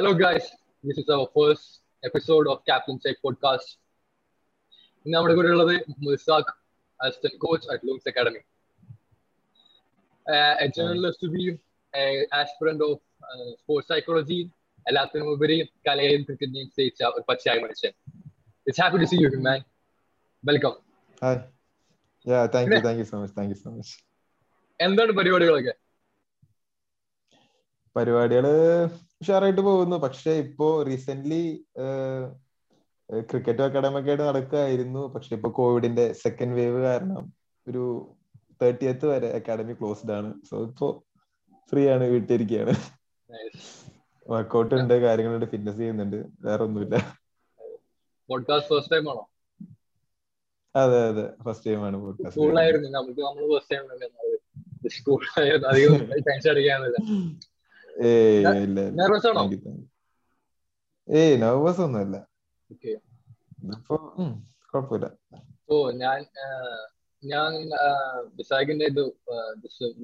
Hello, guys. This is our first episode of Captain Check podcast. ഇന്ന് നമ്മുടെ കൂടെ ഉള്ളത് മുസാഖ് assistant coach at Looms academy a journalist ബിയും aspirant of sports psychology എല്ലാത്തിനും ഉപരി കലയെയും ക്രിക്കറ്റിനെയും സ്നേഹിച്ച ഒരു പച്ചയായ മനുഷ്യൻ it's happy to see you man welcome Hi. Yeah, thank you, thank you so much, thank you so much. എന്താണ് പരിപാടികളൊക്കെ പരിപാടികൾ ഉഷാറായിട്ട് പോകുന്നു. പക്ഷെ ഇപ്പോ റീസെന്റ് ക്രിക്കറ്റ് അക്കാഡമി ഒക്കെ ആയിട്ട് നടക്കുകയായിരുന്നു. പക്ഷെ ഇപ്പൊ കോവിഡിന്റെ സെക്കൻഡ് വേവ് കാരണം ഒരു തേർട്ടിയത്ത് വരെ അക്കാഡമി ക്ലോസ്ഡ് ആണ്. സോ ഇപ്പോ ഫ്രീ ആണ് വീട്ടിലിരിക്കുകയാണ് വർക്കൗട്ട് ഉണ്ട് കാര്യങ്ങളുണ്ട് ഫിറ്റ്നസ് ചെയ്യുന്നുണ്ട്. വേറെ ഒന്നുമില്ല. പോഡ്കാസ്റ്റ് ഫസ്റ്റ് ടൈം ആണോ? അതെ അതെ. ഫസ്റ്റ് ടൈം ആണ് പോഡ്കാസ്റ്റ് സ്കൂളായിരുന്നു നമുക്ക് നമ്മൾ ഫസ്റ്റ് ടൈം സ്കൂളായിരുന്നു അധികം ടെൻഷൻ ഏയ് നെർവസ് ഒന്നുമല്ല കുഴപ്പമില്ല. ഓ ഞാൻ ഞാൻ വിശാഖിന്റെ ഇത്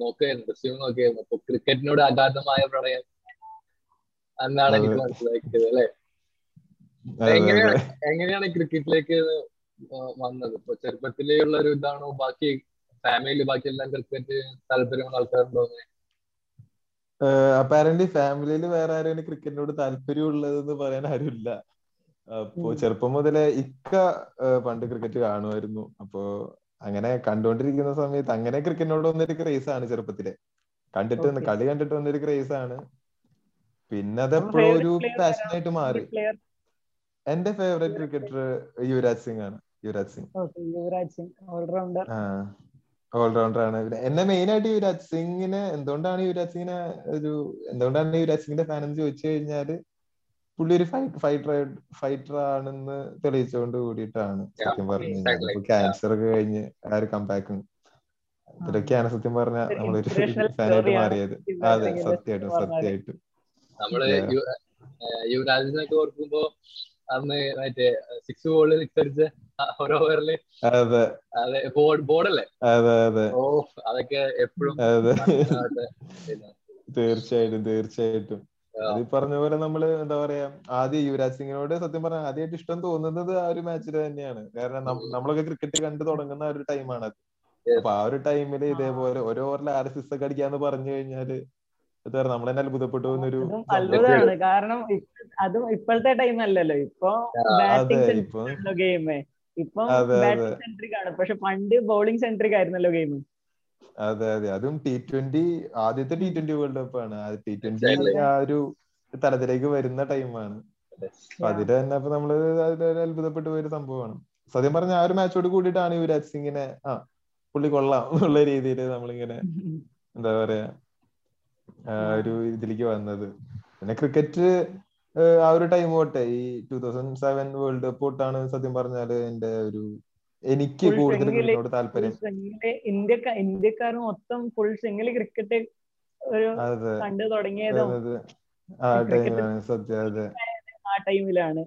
നോക്കുകയായിരുന്നു റിസ്യൂം നോക്കിയായിരുന്നു അപ്പൊ ക്രിക്കറ്റിനോട് അഗാധമായ പ്രണയം എന്നാണ് എനിക്ക്. മനസ്സിലാക്കിയത് അല്ലെ? എങ്ങനെയാണ് എങ്ങനെയാണ് ക്രിക്കറ്റിലേക്ക് വന്നത്? ഇപ്പൊ ചെറുപ്പത്തിലേ ഉള്ള ഒരു ഇതാണോ? ബാക്കി ഫാമിലി ബാക്കി എല്ലാം ക്രിക്കറ്റ് താല്പര്യമുള്ള ആൾക്കാരുണ്ടോ അപ്പാരന്റ്ലി ഫാമിലിയിൽ വേറെ ആരെങ്കിലും ക്രിക്കറ്റിനോട് താല്പര്യം ഉള്ളതെന്ന് പറയാൻ ആരുമില്ല. അപ്പോ ചെറുപ്പം മുതലേ ഇക്ക പണ്ട് ക്രിക്കറ്റ് കാണുമായിരുന്നു. അപ്പോ അങ്ങനെ കണ്ടുകൊണ്ടിരിക്കുന്ന സമയത്ത് അങ്ങനെ ക്രിക്കറ്റിനോട് വന്നൊരു ക്രേസ് ആണ് ചെറുപ്പത്തിലെ. കണ്ടിട്ട് കളി കണ്ടിട്ട് വന്നൊരു ക്രേസ് ആണ് പിന്നെ അതെപ്പോഴും ഒരു പാഷൻ ആയിട്ട് മാറി. എന്റെ ഫേവറേറ്റ് ക്രിക്കറ്റർ യുവരാജ് സിംഗ് ആണ്. യുവരാജ് സിംഗ്. യുവരാജ് സിംഗ് ഓൾറൗണ്ടർ ഓൾറൗണ്ടർ ആണ് പിന്നെ എന്നെ മെയിൻ ആയിട്ട് യുവരാജ് സിംഗിനെ എന്തുകൊണ്ടാണ് യുവരാജ് സിംഗിനെ ഒരു എന്തുകൊണ്ടാണ് യുവരാജ് സിംഗിന്റെ ഫാൻ എന്ന് ചോദിച്ചു കഴിഞ്ഞാൽ പുള്ളി ഒരു ഫൈറ്റർ ഫൈറ്റർ ആണെന്ന് തെളിയിച്ചുകൊണ്ട് കൂടിയിട്ടാണ് സത്യം പറഞ്ഞു. കഴിഞ്ഞാൽ ക്യാൻസർ ഒക്കെ കഴിഞ്ഞ് ആ ഒരു കംബാക്കും ഇതൊക്കെയാണ് സത്യം പറഞ്ഞ നമ്മളൊരു ഫാനായിട്ട് ആണ് മാറിയത് അതെ സത്യമായിട്ടും. സത്യമായിട്ടും നമ്മൾ Yeah. യു- ഏഹ് യുവരാജിനൊക്കെ ഓർക്കുമ്പോ അന്ന് മറ്റേ സിക്സ് ബോളിൽ സിക്സ് അടിച്ച ഒരു ഓവറിൽ അതെ. അതെ ബോർഡ് ബോർഡല്ലേ അതെ അതെ. ഓ അതൊക്കെ എപ്പോഴും തീർച്ചയായിട്ടും തീർച്ചയായിട്ടും. അത് ഈ പറഞ്ഞ പോലെ നമ്മൾ എന്താ പറയാ ആദ്യം യുവരാജ് സിംഗിനോട് സത്യം പറഞ്ഞാൽ ആദ്യമായിട്ട് ഇഷ്ടം തോന്നുന്നത് ആ ഒരു മാച്ചിൽ തന്നെയാണ്. കാരണം നമ്മളൊക്കെ ക്രിക്കറ്റ് കണ്ടു തുടങ്ങുന്ന ആ ഒരു ടൈമാണ് അത്. അപ്പൊ ആ ഒരു ടൈമിൽ ഇതേപോലെ ഒരു ഓവറിൽ ആറ് സിക്സ് ഒക്കെ അടിക്കാന്ന് പറഞ്ഞു കഴിഞ്ഞാൽ നമ്മൾ തന്നെ അത്ഭുതപ്പെട്ടു പോകുന്നൊരു കാരണം അതും ഇപ്പോഴത്തെ ടൈം അല്ലല്ലോ. ഇപ്പൊ ഗെയിമേ ഇപ്പൊ സെൻട്രിക് അതെ, അതെ. ബാറ്റിംഗ് സെൻട്രിക് ആണ്. പക്ഷെ പണ്ട് ബൗളിംഗ് സെൻട്രിക് ആയിരുന്നല്ലോ ഗെയിം അതെ അതെ. അതും ടി ട്വന്റി ആദ്യത്തെ ടി ട്വന്റി വേൾഡ് കപ്പ് ആണ്. ടി ട്വന്റി ആ ഒരു തലത്തിലേക്ക് വരുന്ന ടൈമാണ് അതിൽ തന്നെ അപ്പൊ നമ്മൾ അത്ഭുതപ്പെട്ടു പോയൊരു സംഭവമാണ്. സത്യം പറഞ്ഞ ആ ഒരു മാച്ചോട് കൂടിയിട്ടാണ് യുവരാജ് സിംഗിനെ ആ പുള്ളി കൊള്ളാം എന്നുള്ള രീതിയിൽ നമ്മളിങ്ങനെ എന്താ പറയാ ഒരു ഇതിലേക്ക് വന്നത്. പിന്നെ ക്രിക്കറ്റ് ആ ഒരു ടൈം തൊട്ടേ ഈ two thousand seven world cup തൊട്ടാണ് സത്യം പറഞ്ഞാൽ എന്റെ ഒരു എനിക്ക് കൂടുതൽ ക്രിക്കറ്റിനോട് താല്പര്യം. ഇന്ത്യക്ക ഇന്ത്യക്കാർ മൊത്തം ഫുൾ സിംഗിൾ ക്രിക്കറ്റ് ഒരു കണ്ടു തുടങ്ങിയതും അതെ ആ ടൈമിലാണ് സത്യം അതെ. ആ ടൈമിലാണ്.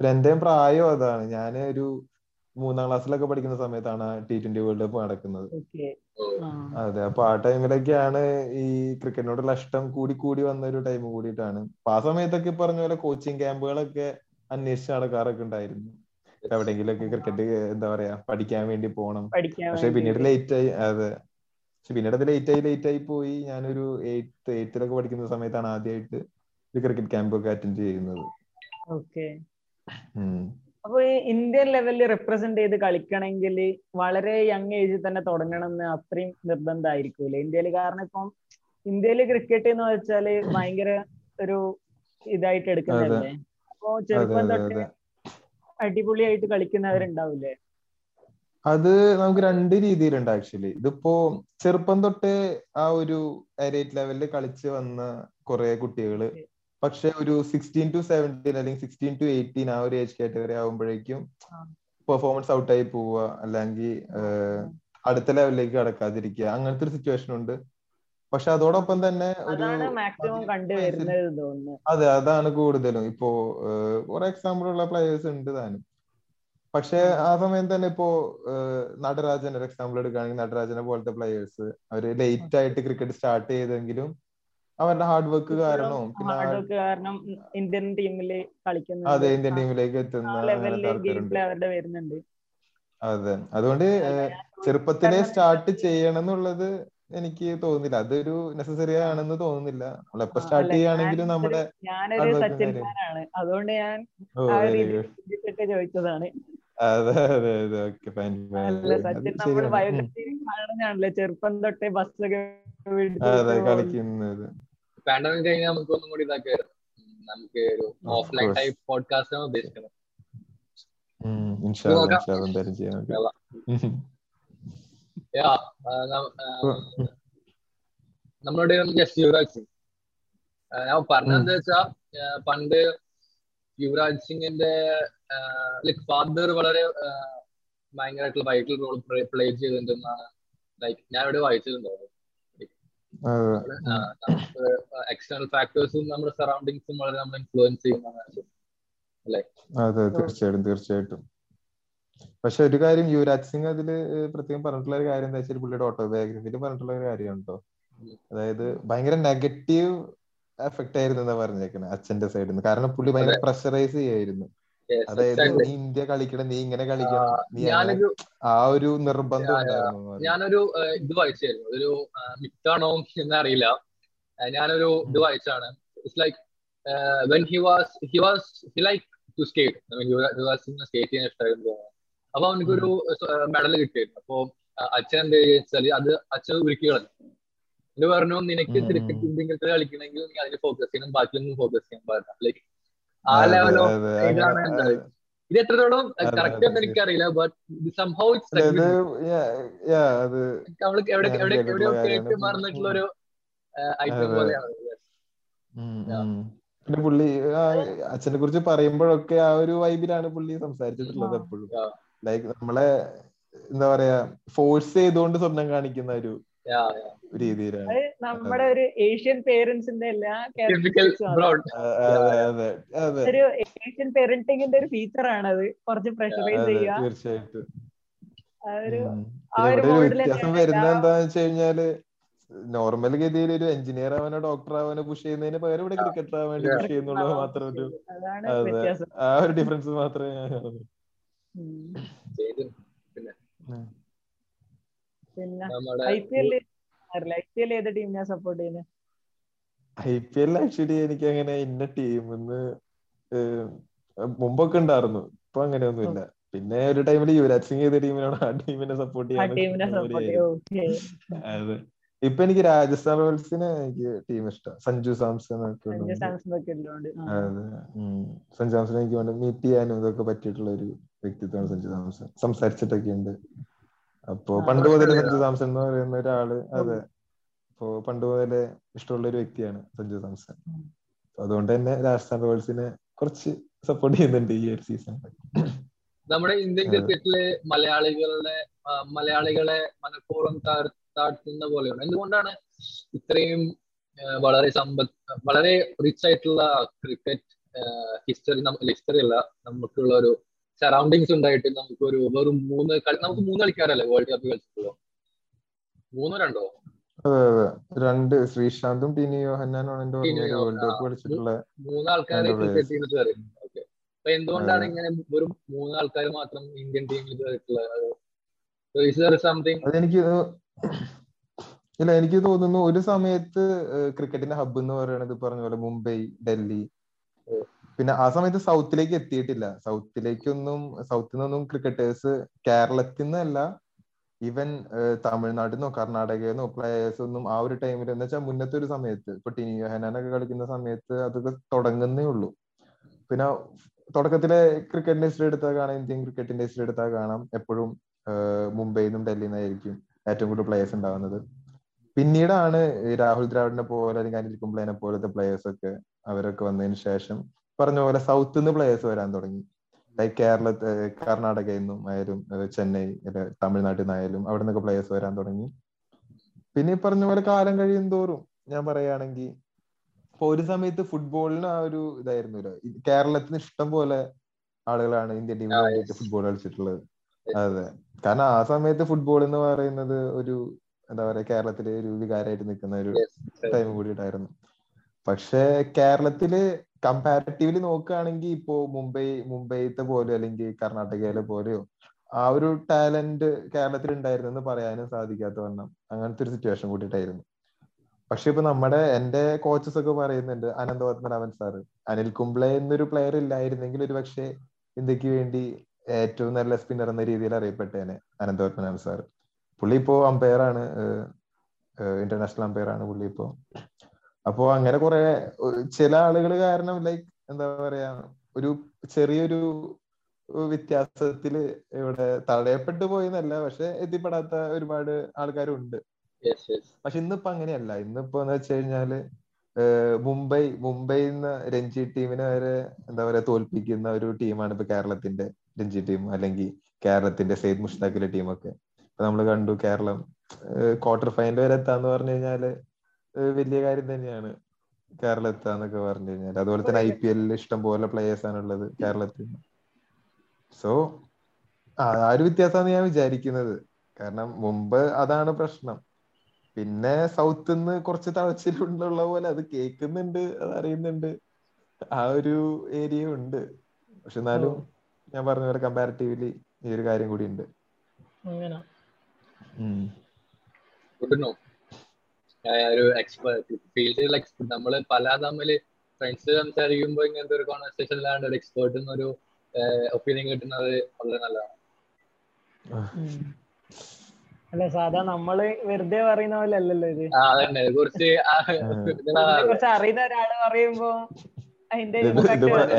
പിന്നെ എന്റെയും പ്രായം അതാണ്. ഞാൻ ഒരു മൂന്നാം ക്ലാസ്സിലൊക്കെ പഠിക്കുന്ന സമയത്താണ് ടി ട്വന്റി വേൾഡ് കപ്പ് നടക്കുന്നത്. അതെ അപ്പൊ ആ ടൈമിലൊക്കെയാണ് ഈ ക്രിക്കറ്റിനോടുള്ള ഇഷ്ടം കൂടി കൂടി വന്ന ഒരു ടൈം കൂടിയിട്ടാണ്. അപ്പൊ ആ സമയത്തൊക്കെ ഈ പറഞ്ഞ പോലെ കോച്ചിങ് ക്യാമ്പുകളൊക്കെ അന്വേഷിച്ച് നടക്കാറൊക്കെ ഉണ്ടായിരുന്നു. എവിടെങ്കിലൊക്കെ ക്രിക്കറ്റ് എന്താ പറയാ പഠിക്കാൻ വേണ്ടി പോണം. പക്ഷെ പിന്നീട് ലേറ്റ് ആയി അതെ. പക്ഷെ പിന്നീട് അത് ലേറ്റ് ആയി ലേറ്റ് ആയി പോയി ഞാനൊരു എയ്ത്ത് എയ്ത്തിലൊക്കെ പഠിക്കുന്ന സമയത്താണ് ആദ്യമായിട്ട് ഒരു ക്രിക്കറ്റ് ക്യാമ്പ് ഒക്കെ അറ്റൻഡ് ചെയ്യുന്നത്. അപ്പൊ ഈ ഇന്ത്യൻ ലെവലിൽ റെപ്രസെന്റ് ചെയ്ത് കളിക്കണമെങ്കിൽ വളരെ യങ് ഏജിൽ തന്നെ തുടങ്ങണം എന്ന് അത്രയും നിർബന്ധമായിരിക്കൂലേ? ഇന്ത്യയിൽ കാരണം ഇപ്പം ഇന്ത്യയിൽ ക്രിക്കറ്റ് എന്ന് വെച്ചാൽ ഭയങ്കര ഒരു ഇതായിട്ട് എടുക്കുന്നതല്ലേ? അപ്പൊ ചെറുപ്പം തൊട്ട് അടിപൊളിയായിട്ട് കളിക്കുന്നവരുണ്ടാവില്ലേ അത് നമുക്ക് രണ്ട് രീതിയിലുണ്ട് ആക്ച്വലി ഇതിപ്പോ ചെറുപ്പം തൊട്ട് ആ ഒരു ലെവലിൽ കളിച്ച് വന്ന കുറെ കുട്ടികൾ പക്ഷെ ഒരു സിക്സ്റ്റീൻ ടു സെവന്റീൻ അല്ലെങ്കിൽ സിക്സ്റ്റീൻ ടു എയ്റ്റീൻ ആ ഒരു ഏജ് കാറ്റഗറി ആകുമ്പോഴേക്കും. പെർഫോമൻസ് ഔട്ടായി പോവുക. അല്ലെങ്കിൽ അടുത്ത ലെവലിലേക്ക് കടക്കാതിരിക്കുക. അങ്ങനത്തെ ഒരു സിറ്റുവേഷൻ ഉണ്ട്. പക്ഷെ അതോടൊപ്പം തന്നെ ഒരു അതെ അതാണ് കൂടുതലും. ഇപ്പോ കുറെ എക്സാമ്പിൾ ഉള്ള പ്ലേയേഴ്സ് ഉണ്ട് താനും. പക്ഷെ ആ. സമയം തന്നെ ഇപ്പോ നടരാജൻ ഒരു എക്സാമ്പിൾ എടുക്കുകയാണെങ്കിൽ നടരാജനെ പോലത്തെ പ്ലേയേഴ്സ് അവർ ലേറ്റ് ആയിട്ട് ക്രിക്കറ്റ് സ്റ്റാർട്ട് ചെയ്തെങ്കിലും അവരുടെ ഹാർഡ് വർക്ക് കാരണവും ഹാർഡ് വർക്ക് കാരണം ഇന്ത്യൻ ടീമിൽ അതെ ഇന്ത്യൻ ടീമിലേക്ക് എത്തുന്ന അവരുടെ വരുന്നുണ്ട്. അതെ അതുകൊണ്ട് ചെറുപ്പത്തിലെ സ്റ്റാർട്ട് ചെയ്യണം എന്നുള്ളത് എനിക്ക് തോന്നുന്നില്ല. അതൊരു നെസസറി ആണെന്ന് തോന്നുന്നില്ല. നമ്മൾ എപ്പോ സ്റ്റാർട്ട് ചെയ്യുകയാണെങ്കിലും നമ്മുടെ ഞാനൊരു സച്ചിൻ. ഫാനാണ്. അതുകൊണ്ട് ഞാൻ ചോദിച്ചതാണ്. അതെ അതെ അതെ. ഓക്കെ സച്ചിൻ നമ്മൾ ബയോഗ്രഫി കാണുന്നതാണല്ലോ ചെറുപ്പം തൊട്ടേ ബസ്സൊക്കെ അതെ കളിക്കുന്നത്. പാൻഡമിക് കഴിഞ്ഞാൽ നമുക്ക് ഒന്നും കൂടി ഇതാക്കായിരുന്നു നമുക്ക് ഒരു ഓഫ്ലൈൻ ടൈപ്പ് പോഡ്കാസ്റ്റ് ആണ് ഉദ്ദേശിക്കുന്നത് നമ്മളുടെ ജസ്റ്റ് യുവരാജ് സിംഗ്. ഞാൻ പറഞ്ഞതെന്താ വെച്ചാ പണ്ട് യുവരാജ് സിംഗിന്റെ ലൈക് ഫാദർ വളരെ ഭയങ്കരമായിട്ടുള്ള വൈറ്റൽ റോൾ പ്ലേ ചെയ്തിട്ടുണ്ടെന്നാണ്. ലൈക് ഞാൻ ഇവിടെ വായിച്ചിട്ടുണ്ടായിരുന്നു. എക്സ്റ്റേണൽ ഫാക്ടേഴ്സും നമ്മുടെ സറൗണ്ടിങ്സും വളരെ നമ്മൾ ഇൻഫ്ലുവൻസ് ചെയ്യുന്നതാണ്. അതെ തീർച്ചയായിട്ടും തീർച്ചയായിട്ടും. പക്ഷെ ഒരു കാര്യം യുവരാജ് സിംഗ് അതിൽ പ്രത്യേകം പറഞ്ഞിട്ടുള്ള ഒരു കാര്യം എന്താ വെച്ചാൽ പുള്ളിയുടെ ഓട്ടോബയോഗ്രഫിയിൽ പറഞ്ഞിട്ടുള്ള ഒരു കാര്യം കേട്ടോ അതായത് ഭയങ്കര നെഗറ്റീവ് എഫക്റ്റ് ആയിരുന്നു എന്നാ പറഞ്ഞേക്കുന്നത് അച്ഛന്റെ സൈഡിൽ നിന്ന് കാരണം പുള്ളി ഭയങ്കര പ്രഷറൈസ് ചെയ്യായിരുന്നു. അതായത്. നീ ഇന്ത്യ കളിക്കണം നീ ഇങ്ങനെ കളിക്കണം നീ ഞാനൊരു ആ ഒരു നിർബന്ധം. ഞാനൊരു ഇത് വായിച്ചായിരുന്നു. ഒരു മിത്താണോ എന്നറിയില്ല. ഞാനൊരു ഇത് വായിച്ചാണ് it's like when he was he was he like to skate skate ചെയ്യാൻ ഇഷ്ടമായിരുന്നു തോന്നുന്നു. അപ്പൊ അവനക്കൊരു മെഡൽ കിട്ടിയിരുന്നു. അപ്പൊ അച്ഛൻ എന്താ വെച്ചാൽ അത് അച്ഛൻ ഉരുക്കി കളഞ്ഞു. പറഞ്ഞു നിനക്ക്. ക്രിക്കറ്റ് ഇന്ത്യൻ കളിക്കണമെങ്കിൽ നീ അതിന് ഫോക്കസ് ചെയ്യണം ബാക്കിയൊന്നും ഫോക്കസ് ചെയ്യാൻ പാടില്ല ലൈക്ക് ആ ലെവലോ അതെ, ഇതാണ് ഉണ്ടായത്. ഇത് എത്രത്തോളം കറക്റ്റ് എന്ന് എനിക്കറിയില്ല ബട്ട് സംഭവ നമ്മൾ എവിടെ എവിടെയോ. കേട്ട് മറന്നിട്ടുള്ള ഒരു ഐറ്റം പോലെയാണ്. പിന്നെ പുള്ളി അച്ഛനെ കുറിച്ച് പറയുമ്പോഴൊക്കെ ആ ഒരു വൈബിലാണ് പുള്ളി സംസാരിച്ചിട്ടുള്ളത് എപ്പോഴും. ലൈക്ക് നമ്മളെ എന്താ പറയാ ഫോഴ്സ് ചെയ്തുകൊണ്ട് സ്വപ്നം കാണിക്കുന്ന ഒരു. രീതിയിലാണ്. നമ്മുടെ ഒരു ഏഷ്യൻ പേരൻസിന്റെ എല്ലാ ഒരു ഏഷ്യൻ പേരന്റിംഗിന്റെ ഒരു ഫീച്ചർ അത് കുറച്ച് പ്രഷറൈസ് ചെയ്യുക. തീർച്ചയായിട്ടും. ആ ഒരു ആ ഒരു ഇവിടെ ഒരു മോഡിൽ വ്യത്യാസം വരുന്നത് എന്താന്ന് വെച്ച് കഴിഞ്ഞാൽ നോർമൽ ഗതിയിൽ ഒരു എഞ്ചിനീയർ ആവാനോ ഡോക്ടർ ആവാനോ പുഷ് ചെയ്യുന്നതിന് പകരം ഇവിടെ ക്രിക്കറ്റർ ആവാൻ വേണ്ടി പുഷ് ചെയ്യുന്നുള്ളത് മാത്രം ഒരു അതാണ് അതെ. വ്യത്യാസം. ആ ഒരു ഡിഫറൻസ് മാത്രമേ ഞാൻ കാണുന്നു. ഉം. ചെയ്ത് ഉം. പിന്നെ I P L I P L ഏത് ടീമിനെ സപ്പോർട്ട് ചെയ്യുന്നത് ഐ പി എൽ ആക്ച്വലി എനിക്ക് അങ്ങനെ ഇന്ന ടീം എന്ന് മുമ്പൊക്കെ ഉണ്ടായിരുന്നു. ഇപ്പൊ അങ്ങനെയൊന്നുമില്ല. പിന്നെ ഒരു ടൈമിൽ യുവരാജ് സിംഗ് ചെയ്ത ടീമിനാണ് ആ ടീമിനെ സപ്പോർട്ട് ആ ടീമിനെ സപ്പോർട്ട് ചെയ്യും അതെ. ഇപ്പൊ എനിക്ക് രാജസ്ഥാൻ റോയൽസിനെ എനിക്ക് ടീം ഇഷ്ടം. സഞ്ജു സാംസൺ ഒക്കെ സഞ്ജു. സാംസൺ എനിക്ക് മീറ്റ് ചെയ്യാനും ഇതൊക്കെ പറ്റിയിട്ടുള്ള ഒരു വ്യക്തിത്വമാണ് സഞ്ജു സാംസൺ. സംസാരിച്ചിട്ടൊക്കെ ഉണ്ട്. അപ്പോ പണ്ട് മുതലേ സഞ്ജു സാംസൺ എന്ന് പറയുന്ന ഒരാൾ അതെ. അപ്പോ പണ്ട് മുതലേ ഇഷ്ടമുള്ള ഒരു വ്യക്തിയാണ് സഞ്ജു സാംസൺ. അതുകൊണ്ട് തന്നെ രാജസ്ഥാൻ റോയൽസിനെ കുറച്ച് സപ്പോർട്ട് ചെയ്യുന്നുണ്ട് ഈ ഒരു സീസൺ നമ്മുടെ ഇന്ത്യൻ ക്രിക്കറ്റിൽ മലയാളികളുടെ മലയാളികളെ മനഃപൂർവം താഴ്- താഴ്ത്തുന്ന പോലെയാണ് എന്തുകൊണ്ടാണ് ഇത്രയും വളരെ സമ്പത്ത് വളരെ റിച്ച് ആയിട്ടുള്ള ക്രിക്കറ്റ് ഹിസ്റ്ററി ഹിസ്റ്ററി അല്ല നമുക്കുള്ള ഒരു സറൗണ്ടിങ്സ് ഉണ്ടായിട്ട് നമുക്ക് ഒരു വെറും മൂന്ന് നമുക്ക് മൂന്ന് കളിക്കാരല്ലേ വേൾഡ് കപ്പ് കളിച്ചിട്ടുള്ളൂ? മൂന്നോ രണ്ടോ? അതെ അതെ. രണ്ട് ശ്രീശാന്തും ടീനി യോഹന്നാനും എന്റെ വേൾഡ് കപ്പ്. കളിച്ചിട്ടുള്ള അപ്പൊ എന്തുകൊണ്ടാണ്. ഇങ്ങനെ വെറും മൂന്നാൾക്കാർ മാത്രം ഇന്ത്യൻ ടീമിൽ കയറിയിട്ടുള്ളത് ഇല്ല എനിക്ക് തോന്നുന്നു ഒരു സമയത്ത് ക്രിക്കറ്റിന്റെ ഹബ്ബ് എന്ന് പറയുന്നത് പറഞ്ഞ പോലെ മുംബൈ ഡൽഹി പിന്നെ ആ സമയത്ത് സൗത്തിലേക്ക് എത്തിയിട്ടില്ല. സൗത്തിലേക്കൊന്നും സൗത്തിൽ നിന്നൊന്നും ക്രിക്കറ്റേഴ്സ് കേരളത്തിൽ നിന്നല്ല ഈവൻ കർണാടകയിൽ നിന്നോ പ്ലേയേഴ്സ് ഒന്നും ആ ഒരു ടൈമിൽ എന്ന് വെച്ചാൽ മുന്നത്തെ ഒരു സമയത്ത്. ഇപ്പൊ ടിനി ഹെനാനൊക്കെ കളിക്കുന്ന സമയത്ത് അതൊക്കെ തുടങ്ങുന്നേ ഉള്ളൂ. പിന്നെ തുടക്കത്തിലെ ക്രിക്കറ്റിന്റെ ഹിസ്റ്ററി എടുത്താൽ കാണാം ഇന്ത്യൻ ക്രിക്കറ്റിന്റെ ഹിസ്റ്ററി എടുത്താൽ കാണാം. എപ്പോഴും മുംബൈയിൽ നിന്നും ഡൽഹിയിൽ നിന്നായിരിക്കും ഏറ്റവും കൂടുതൽ പ്ലേയേഴ്സ് ഉണ്ടാകുന്നത് പിന്നീടാണ് രാഹുൽ ദ്രാവിഡിനെ പോലെ അല്ലെങ്കിൽ അനിൽ കുംബ്ലേനെ പോലത്തെ പ്ലേയേഴ്സ് ഒക്കെ അവരൊക്കെ വന്നതിന് ശേഷം പറഞ്ഞ പോലെ സൗത്ത് നിന്ന് പ്ലേയേഴ്സ് വരാൻ തുടങ്ങി. ലൈക്ക് കേരള കർണാടകയിൽ നിന്നും ആയാലും ചെന്നൈ തമിഴ്നാട്ടിൽ നിന്നായാലും അവിടെ നിന്നൊക്കെ പ്ലേയേഴ്സ് വരാൻ തുടങ്ങി. പിന്നെ ഈ പറഞ്ഞ പോലെ കാലം കഴിയും തോറും ഞാൻ പറയുകയാണെങ്കിൽ ഇപ്പൊ ഒരു സമയത്ത് ഫുട്ബോളിന് ആ ഒരു ഇതായിരുന്നല്ലോ കേരളത്തിന് ഇഷ്ടം പോലെ ആളുകളാണ് ഇന്ത്യൻ ടീമിന് വേണ്ടിയിട്ട് ഫുട്ബോൾ കളിച്ചിട്ടുള്ളത്. അതെ. കാരണം ആ സമയത്ത് ഫുട്ബോൾ എന്ന് പറയുന്നത് ഒരു എന്താ പറയാ കേരളത്തിലെ ഒരു വികാരമായിട്ട് നിൽക്കുന്ന ഒരു ടൈം കൂടിയിട്ടായിരുന്നു പക്ഷെ കേരളത്തിൽ കമ്പാരിറ്റീവ്ലി നോക്കുകയാണെങ്കിൽ ഇപ്പോ മുംബൈ മുംബൈത്തെ പോലെ അല്ലെങ്കിൽ കർണാടകയിലെ പോലെയോ ആ ഒരു ടാലന്റ് കേരളത്തിൽ ഉണ്ടായിരുന്നു എന്ന് പറയാനും സാധിക്കാത്ത വണ്ണം അങ്ങനത്തെ ഒരു സിറ്റുവേഷൻ കൂട്ടിയിട്ടായിരുന്നു പക്ഷെ ഇപ്പൊ നമ്മുടെ എന്റെ കോച്ചസ് ഒക്കെ പറയുന്നുണ്ട് അനന്തപത്മനാഭൻ സാറ് അനിൽ കുംബ്ലെ എന്നൊരു പ്ലെയർ ഇല്ലായിരുന്നെങ്കിൽ ഒരു പക്ഷേ ഇന്ത്യയ്ക്ക് വേണ്ടി ഏറ്റവും നല്ല സ്പിന്നർ എന്ന രീതിയിൽ അറിയപ്പെട്ടേനെ അനന്തപത്മനാഭൻ സാറ്. പുള്ളി ഇപ്പോ അമ്പയർ ആണ് ഇന്റർനാഷണൽ അമ്പയർ ആണ് പുള്ളി ഇപ്പോ. അപ്പോ അങ്ങനെ കുറെ ചില ആളുകൾ കാരണം ലൈക്ക് എന്താ പറയാ ഒരു ചെറിയൊരു വ്യത്യാസത്തിൽ ഇവിടെ തടയപ്പെട്ടു പോയെന്നല്ല പക്ഷെ എത്തിപ്പെടാത്ത ഒരുപാട് ആൾക്കാരുണ്ട്. പക്ഷെ ഇന്നിപ്പോ അങ്ങനെയല്ല. ഇന്നിപ്പോ എന്ന് വെച്ച് കഴിഞ്ഞാൽ മുംബൈ നിന്ന് രഞ്ജി ടീമിനെ വരെ എന്താ പറയാ തോൽപ്പിക്കുന്ന ഒരു ടീമാണ് ഇപ്പൊ കേരളത്തിന്റെ രഞ്ജി ടീം അല്ലെങ്കിൽ കേരളത്തിന്റെ സെയ്ദ് മുഷ്താഖിലെ ടീമൊക്കെ. ഇപ്പൊ നമ്മൾ കണ്ടു കേരളം ക്വാർട്ടർ ഫൈനൽ വരെ എത്താന്ന് പറഞ്ഞു കഴിഞ്ഞാൽ വലിയ കാര്യം തന്നെയാണ് കേരളത്തിൽ എന്നൊക്കെ പറഞ്ഞു കഴിഞ്ഞാൽ അതുപോലെ തന്നെ ഐ പി എല്ലിൽ ഇഷ്ടം പോലെ പ്ലേയേഴ്സ് ഉള്ളത് കേരളത്തിൽ. സോ ആ ഒരു വ്യത്യാസമാണ് ഞാൻ വിചാരിക്കുന്നത്. കാരണം മുമ്പ് അതാണ് പ്രശ്നം. പിന്നെ സൗത്ത് നിന്ന് കുറച്ച് തളച്ചിലുള്ള പോലെ അത് കേൾക്കുന്നുണ്ട് അത് അറിയുന്നുണ്ട്. ആ ഒരു ഏരിയ ഉണ്ട്. പക്ഷെ എന്നാലും ഞാൻ പറഞ്ഞ പോലെ കമ്പാരിറ്റീവ്ലി ഈ ഒരു കാര്യം കൂടി ഉണ്ട്. ഒരു എക്സ്പേർട്ട് ഫീൽഡിൽ എക്സ്പെർട്ട് നമ്മൾ പല തമ്മിൽ ഫ്രണ്ട്സ് സംസാരിക്കുമ്പോ ഇങ്ങനത്തെ ഒരു കോൺവെർസേഷൻ അല്ലാണ്ട് ഒരു എക്സ്പേർട്ട് ഒരു ഒപ്പീനിയൻ കിട്ടുന്നത് വളരെ നല്ലതാണ്. അല്ല സാധാ നമ്മൾ വെറുതെ പറയുന്ന പോലെ അല്ലല്ലോ ഇത്. കുറച്ച് കുറച്ച് അറിയുന്ന ഒരാൾ പറയുമ്പോ അതിന്റെ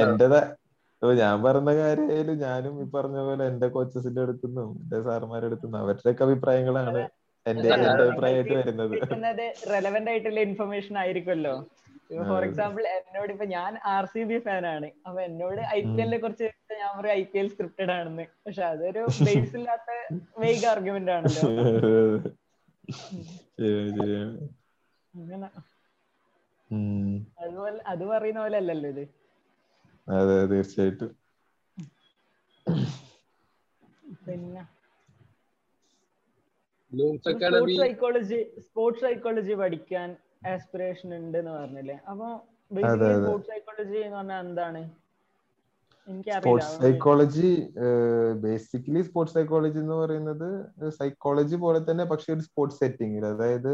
എന്റേതാ ഞാൻ പറഞ്ഞ കാര്യമായാലും ഞാനും ഈ പറഞ്ഞ പോലെ എന്റെ കോച്ചസിന്റെ അടുത്തുനിന്നും എന്റെ സാറുമാരുടെ അടുത്തുനിന്നും അവരുടെയൊക്കെ അഭിപ്രായങ്ങളാണ് എന്റെ എന്റെ അഭിപ്രായമായിട്ട് വരുന്നത്. റെലവെന്റ് ആയിട്ടുള്ള ഇൻഫർമേഷൻ ആയിരിക്കുമല്ലോ. ഫോർ എക്സാമ്പിൾ എന്നോട് ഇപ്പൊ ഞാൻ ആർ സി ബി ഫാൻ ആണ്. അപ്പൊ എന്നോട് ഐ പി എല്ലിനെ കുറിച്ച് ഞാൻ പറയും ഐ പി എൽ സ്ക്രിപ്റ്റഡ് ആണെന്ന്. പക്ഷെ അതൊരു ബേസ് ഇല്ലാത്ത വേഗ ആർഗ്യുമെന്റ് ആണല്ലോ. അങ്ങനെ. അതുപോലെ അത് പറയുന്ന പോലെ അല്ലല്ലോ ഇത്. അതെ തീർച്ചയായിട്ടും. പിന്നെ? സ്പോർട്സ് സൈക്കോളജി സ്പോർട്സ് സൈക്കോളജി പഠിക്കാൻ ആസ്പിറേഷൻ ഉണ്ട് എന്ന് പറഞ്ഞില്ലേ? അപ്പൊ സ്പോർട്സ് സൈക്കോളജി എന്ന് പറഞ്ഞാൽ എന്താണ്? Sports psychology basically sports psychology എന്ന് പറയുന്നത് സൈക്കോളജി പോലെ തന്നെ പക്ഷെ ഒരു സ്പോർട്സ് സെറ്റിംഗിൽ അതായത്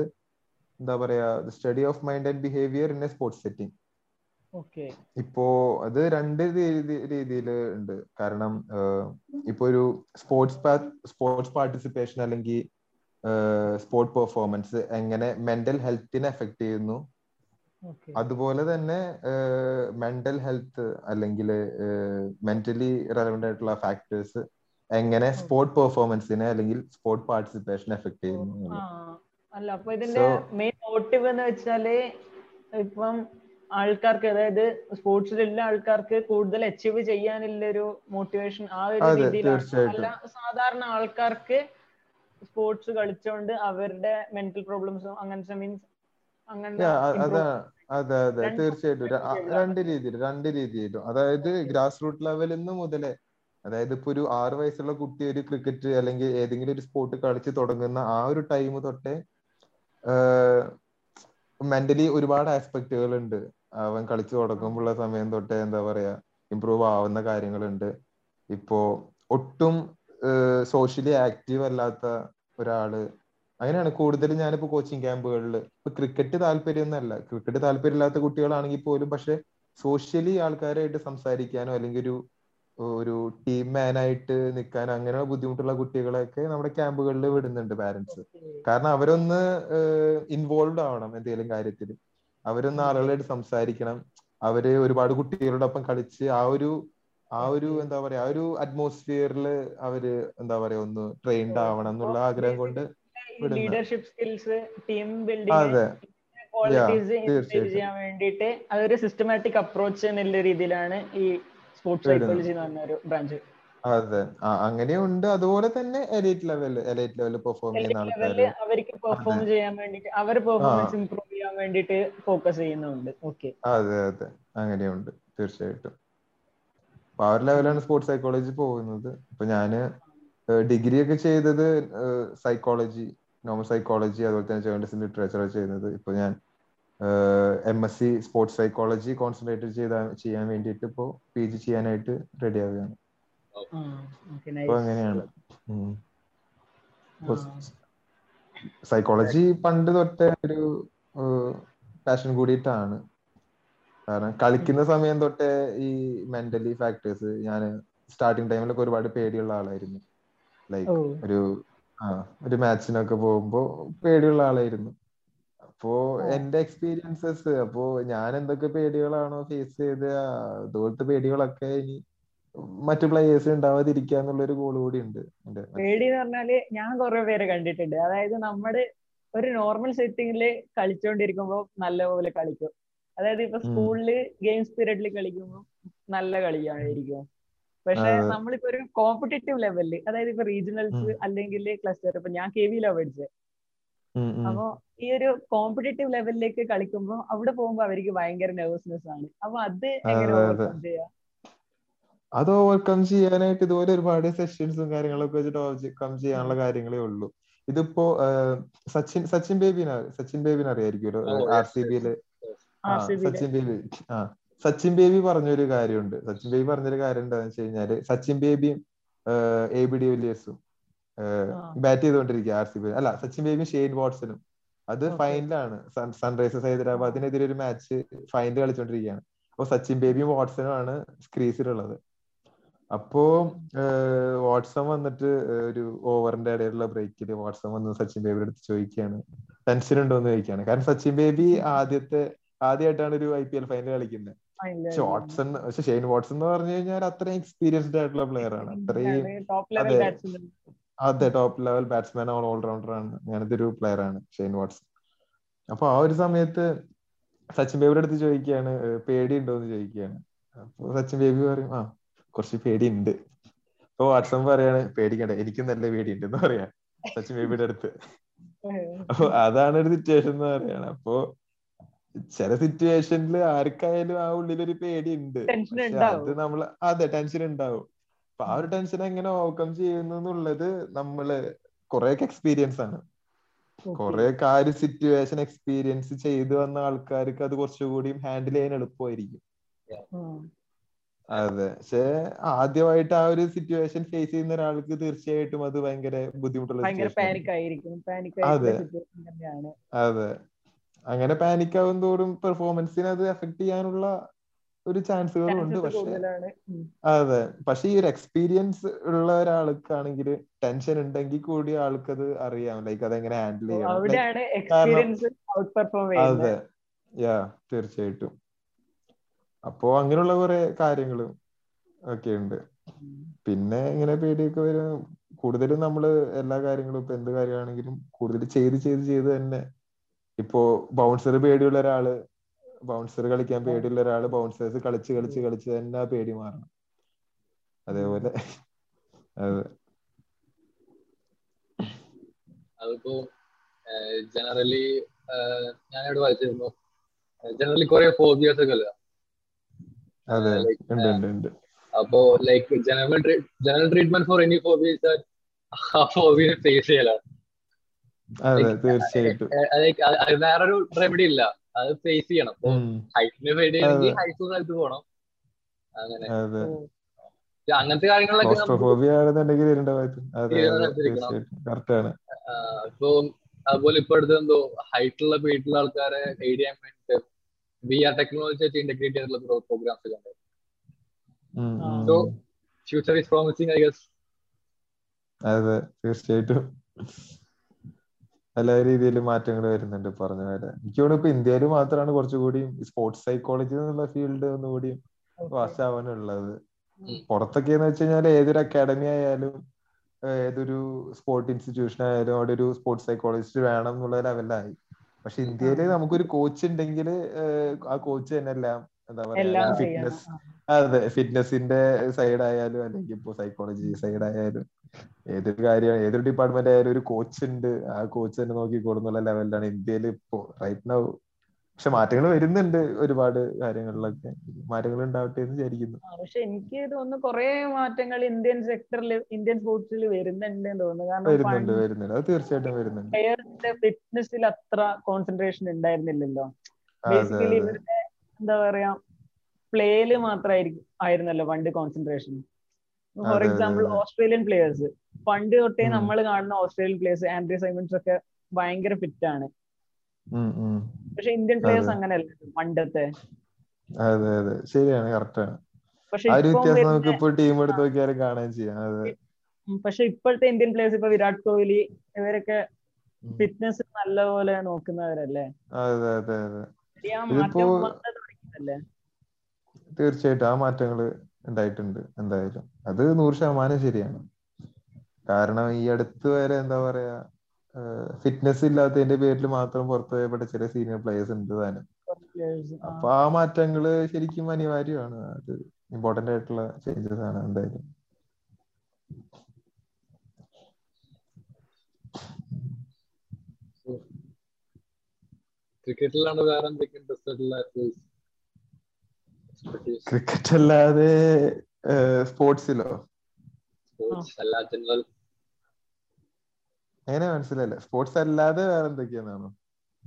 എന്താ പറയാ study of mind and behaviour in a sports setting okay ഇപ്പോ അത് രണ്ട് രീതിയിൽ ഉണ്ട്. കാരണം ഇപ്പൊ ഒരു സ്പോർട്സ് സ്പോർട്സ് പാർട്ടിസിപ്പേഷൻ അല്ലെങ്കിൽ സ്പോർട്സ് പെർഫോമൻസ് എങ്ങനെ മെന്റൽ ഹെൽത്തിനെ എഫക്ട് ചെയ്യുന്നു. അതുപോലെ തന്നെ മെന്റൽ ഹെൽത്ത് അല്ലെങ്കിൽ മെന്റലി റെലവെന്റ് ആയിട്ടുള്ള ഫാക്ടേഴ്സ് എങ്ങനെ സ്പോർട്ട് പെർഫോമൻസിനെ അല്ലെങ്കിൽ സ്പോർട്ട് പാർട്ടിസിപ്പേഷൻ എഫക്ട് ചെയ്യുന്നു അല്ല അപ്പൊ ഇതിന്റെ മെയിൻ മോട്ടീവ് എന്ന് വെച്ചാൽ ഇപ്പം ആൾക്കാർക്ക് അതായത് സ്പോർട്സിലുള്ള ആൾക്കാർക്ക് കൂടുതൽ അച്ചീവ് ചെയ്യാനുള്ള ഒരു മോട്ടിവേഷൻ ആ ഒരു രീതിയിലാണ്. അല്ല സാധാരണ ആൾക്കാർക്ക് സ്പോർട്സ് കളിച്ചോണ്ട് അവരുടെ മെന്റൽ പ്രോബ്ലംസും അങ്ങനത്തെ മീൻസ് അതാ അതെ അതെ തീർച്ചയായിട്ടും. രണ്ട് രീതിയിൽ രണ്ട് രീതിയിലും. അതായത് ഗ്രാസ് റൂട്ട് ലെവലിൽ നിന്ന് മുതലേ അതായത് ഇപ്പൊ ഒരു ആറു വയസ്സുള്ള കുട്ടി ഒരു ക്രിക്കറ്റ് അല്ലെങ്കിൽ ഏതെങ്കിലും ഒരു സ്പോർട്ട് കളിച്ച് തുടങ്ങുന്ന ആ ഒരു ടൈം തൊട്ടേ മെന്റലി ഒരുപാട് ആസ്പെക്റ്റുകൾ ഉണ്ട് അവൻ കളിച്ചു തുടങ്ങുമ്പോഴുള്ള സമയം തൊട്ടേ എന്താ പറയാ ഇമ്പ്രൂവ് ആവുന്ന കാര്യങ്ങളുണ്ട്. ഇപ്പോ ഒട്ടും സോഷ്യലി ആക്റ്റീവ് അല്ലാത്ത ഒരാൾ. അങ്ങനെയാണ് കൂടുതലും ഞാനിപ്പോ കോച്ചിങ് ക്യാമ്പുകളിൽ ഇപ്പൊ ക്രിക്കറ്റ് താല്പര്യം താല്പര്യമൊന്നുമല്ല. ക്രിക്കറ്റ് താല്പര്യമില്ലാത്ത കുട്ടികളാണെങ്കിൽ പോലും പക്ഷെ സോഷ്യലി ആൾക്കാരായിട്ട് സംസാരിക്കാനോ അല്ലെങ്കിൽ ഒരു ഒരു ടീം മാനായിട്ട് നിൽക്കാനോ അങ്ങനെ ബുദ്ധിമുട്ടുള്ള കുട്ടികളെയൊക്കെ നമ്മുടെ ക്യാമ്പുകളിൽ വിടുന്നുണ്ട് പാരന്റ്സ് കാരണം അവരൊന്ന് ഇൻവോൾവ് ആവണം എന്തെങ്കിലും കാര്യത്തിൽ അവരൊന്ന് ആളുകളായിട്ട് സംസാരിക്കണം. അവർ ഒരുപാട് കുട്ടികളോടൊപ്പം കളിച്ച് ആ ഒരു ആ ഒരു എന്താ പറയാ ആ ഒരു അറ്റ്മോസ്ഫിയറിൽ അവർ എന്താ പറയാ ഒന്ന് ട്രെയിൻഡ് ആവണം എന്നുള്ള ആഗ്രഹം കൊണ്ട്. Leadership skills team building qualities inspire ചെയ്യാൻ വേണ്ടിയിട്ട് അതൊരു സിസ്റ്റമാറ്റിക് അപ്രോച്ച് എന്നുള്ള രീതിയിലാണ് ഈ സ്പോർട്സ്. സൈക്കോളജി എന്ന് പറഞ്ഞ ഒരു ബ്രാഞ്ച് അതെ അങ്ങനെയുണ്ട് അതുപോലെ തന്നെ elite level elite level perform ചെയ്യുന്ന ആൾക്കാർ അവർക്ക് പെർഫോം ചെയ്യാൻ വേണ്ടിട്ട് അവർ പെർഫോമൻസ് ഇംപ്രൂവ് ചെയ്യാൻ വേണ്ടിട്ട് ഫോക്കസ് ചെയ്യുന്നുണ്ട്. ഓക്കെ അതെ അതെ. അങ്ങനെയുണ്ട്. തീർച്ചയായിട്ടും. അപ്പൊ ആ ഒരു ലെവലാണ് സ്പോർട്സ് സൈക്കോളജി പോകുന്നത്. ഇപ്പൊ ഞാൻ ഡിഗ്രി ഒക്കെ ചെയ്തത് സൈക്കോളജി നോർമൽ സൈക്കോളജി അതുപോലെ തന്നെ ജേർണലിസം ലിറ്ററേച്ചർ ചെയ്യുന്നത്. ഇപ്പൊ ഞാൻ M S C sports psychology concentrate ചെയ്താ ചെയ്യാൻ വേണ്ടിയിട്ട് ഇപ്പോ പി ജി ചെയ്യാനായിട്ട് റെഡി ആവുകയാണ്. അപ്പൊ അങ്ങനെയാണ്. സൈക്കോളജി പണ്ട് തൊട്ടേ ഒരു പാഷൻ കൂടിയിട്ടാണ്. കാരണം കളിക്കുന്ന സമയം തൊട്ടേ ഈ മെന്റലി ഫാക്ടേഴ്സ് ഞാൻ സ്റ്റാർട്ടിങ് ടൈമിലൊക്കെ ഒരുപാട് പേടിയുള്ള ആളായിരുന്നു. ലൈക്ക് ഒരു ആ ഒരു മാച്ചിനൊക്കെ പോകുമ്പോ പേടിയുള്ള ആളായിരുന്നു. അപ്പോ എന്റെ എക്സ്പീരിയൻസസ് അപ്പോ ഞാൻ എന്തൊക്കെ പേടികളാണോ ഫേസ് ചെയ്ത അതുപോലത്തെ പേടികളൊക്കെ ഇനി മറ്റു പ്ലേയേഴ്സ് ഉണ്ടാവാതിരിക്കുക എന്നുള്ളൊരു ഗോൾ കൂടി ഉണ്ട് പേടി എന്ന് പറഞ്ഞാൽ ഞാൻ കുറെ പേരെ കണ്ടിട്ടുണ്ട്. അതായത് നമ്മുടെ ഒരു നോർമൽ സെറ്റിംഗിൽ കളിച്ചോണ്ടിരിക്കുമ്പോ നല്ലപോലെ കളിക്കും. അതായത് ഇപ്പൊ സ്കൂളിൽ ഗെയിംസ് പീരീഡിൽ കളിക്കുമ്പോൾ നല്ല കളിയായിരിക്കും. പക്ഷെ നമ്മളിപ്പോ ഒരു കോമ്പറ്റേറ്റീവ് ലെവലിൽ അതായത് ഇപ്പൊ റീജിയണൽസ് അല്ലെങ്കിൽ ക്ലസ്റ്റർ ഇപ്പൊ ഞാൻ കെ വിയിലാണ് പഠിച്ചത് അപ്പൊ ഈ ഒരു കോമ്പറ്റേറ്റീവ് ലെവലിലേക്ക് കളിക്കുമ്പോ അവിടെ പോകുമ്പോ അവർക്ക് ഭയങ്കര നെർവസ്നെസ് ആണ്. അപ്പൊ അത് എങ്ങനെ ഓവർകം ചെയ്യാ? അത് ഓവർകം ചെയ്യാനായിട്ട് ഇതുപോലെ ഒരുപാട് സെഷൻസും കാര്യങ്ങളൊക്കെ വെച്ചിട്ട് ഓവർകം ചെയ്യാനുള്ള കാര്യങ്ങളേ ഉള്ളൂ. ഇതിപ്പോ സച്ചിൻ സച്ചിൻ ബേബിനെ സച്ചിൻ ബേബിനെ അറിയായിരിക്കുമല്ലോ? ആർ സി ബിയിൽ സച്ചിൻ ബേബി. ആ സച്ചിൻ ബേബി പറഞ്ഞൊരു കാര്യമുണ്ട്. സച്ചിൻ ബേബി പറഞ്ഞൊരു കാര്യം എന്താണെന്ന് വെച്ച് കഴിഞ്ഞാൽ സച്ചിൻ ബേബിയും എ ബി ഡി വില്ലിയേഴ്സും ബാറ്റ് ചെയ്തുകൊണ്ടിരിക്കുക ആർ സി ബി അല്ല സച്ചിൻ ബേബിയും ഷെയ്ൻ വാട്സണും. അത് ഫൈനലാണ്. സൺറൈസേഴ്സ് ഹൈദരാബാദിനെതിരെ ഒരു മാച്ച് ഫൈനൽ കളിച്ചോണ്ടിരിക്കുകയാണ്. അപ്പൊ സച്ചിൻ ബേബിയും വാട്സണും ആണ് സ്ക്രീസിലുള്ളത് അപ്പോ വാട്സൺ വന്നിട്ട് ഒരു ഓവറിന്റെ ഇടയിലുള്ള ബ്രേക്കിൽ വാട്സൺ വന്ന് സച്ചിൻ ബേബിയുടെ അടുത്ത് ചോദിക്കുകയാണ് ടെൻഷൻ ഉണ്ടോ എന്ന് ചോദിക്കുകയാണ്. കാരണം സച്ചിൻ ബേബി ആദ്യത്തെ ആദ്യമായിട്ടാണ് ഒരു ഐ പി എൽ ഫൈനൽ കളിക്കുന്നത് പക്ഷെ വാട്സൺ പക്ഷെ ഷെയ്ൻ വാട്സൺ എന്ന് പറഞ്ഞു കഴിഞ്ഞാൽ അത്രയും എക്സ്പീരിയൻസ്ഡ് ആയിട്ടുള്ള പ്ലെയർ ആണ്. അത്രയും അതെ അതെ. Top level batsman all allrounder ആണ്. അങ്ങനത്തെ ഒരു പ്ലെയർ ആണ് ഷെയ്ൻ വാട്സൺ അപ്പൊ ആ ഒരു സമയത്ത് സച്ചിൻ ബേബിയുടെ അടുത്ത് ചോദിക്കുകയാണ് പേടി ഉണ്ടോ എന്ന് ചോദിക്കുകയാണ്. അപ്പൊ സച്ചിൻ ബേബി പറയും ആ കുറച്ച് പേടി ഉണ്ട് അപ്പൊ വാട്സൺ പറയാണ് പേടിക്കണ്ട എനിക്കും നല്ല പേടി ഉണ്ട് എന്ന് പറയാ സച്ചിൻ ബേബിയുടെ അടുത്ത്. അപ്പൊ അതാണ് ഒരു സിറ്റുവേഷൻ എന്ന് പറയാണ്. അപ്പോ ചില സിറ്റുവേഷനിൽ ആർക്കായാലും ആ ഉള്ളിലൊരു പേടി ഉണ്ട് അത് നമ്മൾ അതെ ടെൻഷൻ ഉണ്ടാവും അപ്പൊ ആ ഒരു ടെൻഷൻ എങ്ങനെ ഓവർകം ചെയ്യുന്നു എന്നുള്ളത് നമ്മൾ കുറെയൊക്കെ എക്സ്പീരിയൻസ് ആണ്. കൊറേ ഒരു സിറ്റുവേഷൻ എക്സ്പീരിയൻസ് ചെയ്തു വന്ന ആൾക്കാർക്ക് അത് കുറച്ചുകൂടി ഹാൻഡിൽ ചെയ്യാൻ എളുപ്പമായിരിക്കും. അതെ. പക്ഷെ ആദ്യമായിട്ട് ആ ഒരു സിറ്റുവേഷൻ ഫേസ് ചെയ്യുന്ന ഒരാൾക്ക് തീർച്ചയായിട്ടും അത് ഭയങ്കര ബുദ്ധിമുട്ടുള്ള അതെ. അതെ. അങ്ങനെ പാനിക് ആവും തോറും പെർഫോമൻസിനെ അത് എഫക്ട് ചെയ്യാനുള്ള ഒരു ചാൻസുകളും ഉണ്ട് പക്ഷെ അതെ. പക്ഷെ ഈ ഒരു എക്സ്പീരിയൻസ് ഉള്ള ഒരാൾക്കാണെങ്കിൽ ടെൻഷൻ ഉണ്ടെങ്കിൽ കൂടി ആൾക്കത് അറിയാം. ലൈക്ക് അതെങ്ങനെ ഹാൻഡിൽ ചെയ്യണം. അതെ. യാ തീർച്ചയായിട്ടും. അപ്പോ അങ്ങനെയുള്ള കുറെ കാര്യങ്ങളും ഒക്കെ ഉണ്ട്. പിന്നെ ഇങ്ങനെ പേടിയൊക്കെ വരും. കൂടുതലും നമ്മൾ എല്ലാ കാര്യങ്ങളും ഇപ്പൊ എന്ത് കാര്യമാണെങ്കിലും കൂടുതൽ ചെയ്ത് ചെയ്ത് ചെയ്ത് തന്നെ ഇപ്പോ ബൗൺസർ പേടിയുള്ള ഒരാൾ ബൗൺസർ കളിക്കാൻ പേടിയുള്ള ഒരാൾ ബൗൺസേഴ്സ് കളിച്ച് കളിച്ച് കളിച്ച് തന്നെ ആ പേടി മാറണം. അതേപോലെ. അതെ. അതിപ്പോ ജനറലി ഞാനിവിടെ വായിച്ചിരുന്നു. ജനറലി കുറെ ഫോബിയസ് ഒക്കെ അല്ല അപ്പോ like general general treatment for any phobia ഫോബിയെ face ചെയ്യലാണ്. അതെ തീർച്ചയായിട്ടും. വേറൊരു റെമഡി ഇല്ല. അത് ഫേസ് ചെയ്യണം. ഹൈറ്റിന് പേടി ഹൈറ്റ് സ്ഥലത്ത് പോകണം അങ്ങനെ. അങ്ങനത്തെ കാര്യങ്ങളൊക്കെ ഇപ്പൊ അതുപോലെ ഇപ്പൊ അടുത്ത് എന്തോ ഹൈറ്റുള്ള പേടിയുള്ള ആൾക്കാരെ എയ്ഡ് ചെയ്യാൻ വേണ്ടിട്ട് വി ആർ ടെക്നോളജി വെച്ച് ഇന്റഗ്രേറ്റ് ചെയ്തിട്ടുള്ള പ്രോഗ്രാംസ് കണ്ടത് so future is promising I guess അതെ തീർച്ചയായിട്ടും. എല്ലാ രീതിയിലും മാറ്റങ്ങൾ വരുന്നുണ്ട് പറഞ്ഞ പോലെ. എനിക്ക് തോന്നുന്നു ഇപ്പൊ ഇന്ത്യയിൽ മാത്രമാണ് കുറച്ചുകൂടി സ്പോർട്സ് സൈക്കോളജി എന്നുള്ള ഫീൽഡ് ഒന്നുകൂടി വാശാവാനുള്ളത്. പുറത്തൊക്കെ എന്ന് വെച്ച് കഴിഞ്ഞാൽ ഏതൊരു അക്കാഡമി ആയാലും ഏതൊരു സ്പോർട്സ് ഇൻസ്റ്റിറ്റ്യൂഷൻ ആയാലും അവിടെ ഒരു സ്പോർട്സ് സൈക്കോളജിസ്റ്റ് വേണം എന്നുള്ള ലെവലായി പക്ഷെ ഇന്ത്യയിൽ നമുക്കൊരു കോച്ച് ഉണ്ടെങ്കിൽ ആ കോച്ച് തന്നെ എല്ലാം എന്താ പറയാ ഫിറ്റ്നസ് അതെ ഫിറ്റ്നസിന്റെ സൈഡ് ആയാലും അല്ലെങ്കിൽ ഇപ്പോ സൈക്കോളജി സൈഡ് ആയാലും ഏതൊരു കാര്യം ഏതൊരു ഡിപ്പാർട്ട്മെന്റ് ആയാലും ഒരു കോച്ച് ഉണ്ട്. ആ കോച്ച് തന്നെ നോക്കി നോക്കിക്കോളുന്നുള്ള ലെവലിലാണ് ഇന്ത്യയിൽ ഇപ്പോ റൈറ്റ് നൗ പക്ഷെ മാറ്റങ്ങൾ വരുന്നുണ്ട് ഒരുപാട് കാര്യങ്ങളിലൊക്കെ. മാറ്റങ്ങൾ ഉണ്ടാവട്ടെ എന്ന് വിചാരിക്കുന്നു. പക്ഷെ എനിക്ക് തോന്നുന്നു കുറെ മാറ്റങ്ങൾ ഇന്ത്യൻ സെക്ടറിൽ ഇന്ത്യൻ സ്പോർട്സിൽ വരുന്നുണ്ട് തോന്നുന്നു. വരുന്നുണ്ട് വരുന്നുണ്ട്. അത് തീർച്ചയായിട്ടും വരുന്നുണ്ട്. പ്ലെയറിന്റെ ഫിറ്റ്നസിൽ അത്ര കോൺസെൻട്രേഷൻ ഉണ്ടായിരുന്നില്ലല്ലോ. ബേസിക്കലി ഇവരുടെ എന്താ പറയാ പ്ലേയിൽ മാത്രമായിരിക്കും ആയിരുന്നല്ലോ പണ്ട് concentration for example Australian players പണ്ട് തൊട്ടേ നമ്മൾ കാണുന്ന ഓസ്ട്രേലിയൻ പ്ലേയേഴ്സ് ആൻഡ്രി സൈമൺസ് ഒക്കെ ഭയങ്കര ഫിറ്റ് ആണ്. പക്ഷെ ഇന്ത്യൻ പ്ലേയേഴ്സ് അങ്ങനെയല്ല പണ്ടത്തെ. അതെ അതെ. ശരിയാണ് കറക്റ്റ് ആണ്. പക്ഷെ ആ ഒരു വ്യത്യാസം നമുക്ക് ഇപ്പോൾ ടീം എടുത്ത് നോക്കിയാലും കാണാൻ ചെയ്യാം. അതെ. പക്ഷെ ഇപ്പോഴത്തെ ഇന്ത്യൻ പ്ലേയേഴ്സ് ഇപ്പൊ വിരാട് കോഹ്ലി ഇവരൊക്കെ ഫിറ്റ്നസ് നല്ലപോലെ നോക്കുന്നവരല്ലേ? അതെ അതെ അതെ. തീർച്ചയായിട്ടും ആ മാറ്റങ്ങൾ ഉണ്ടായിട്ടുണ്ട് എന്തായാലും. അത് നൂറ് ശതമാനം ശരിയാണ്. കാരണം ഈ അടുത്ത് വരെ എന്താ പറയാ ഫിറ്റ്നസ് ഇല്ലാത്തതിന്റെ പേരിൽ മാത്രം പുറത്തു പോയപ്പെട്ട ചില സീനിയർ പ്ലേയേഴ്സ് ഉണ്ട് താനും. അപ്പൊ ആ മാറ്റങ്ങൾ ശരിക്കും അനിവാര്യമാണ്. അത് ഇമ്പോർട്ടന്റ് ആയിട്ടുള്ള ചേഞ്ചസ് ആണ് എന്തായാലും. ക്രിക്കറ്റിലാണ് വേറെ എന്തൊക്കെ ഇൻട്രസ്റ്റഡ് ഉള്ള ക്രിക്കറ്റ് അല്ലാതെ സ്പോർട്സിലോ? സ്പോർട്സ് മനസ്സിലായില്ല. സ്പോർട്സ് അല്ലാതെ വേറെ എന്തൊക്കെയാണോ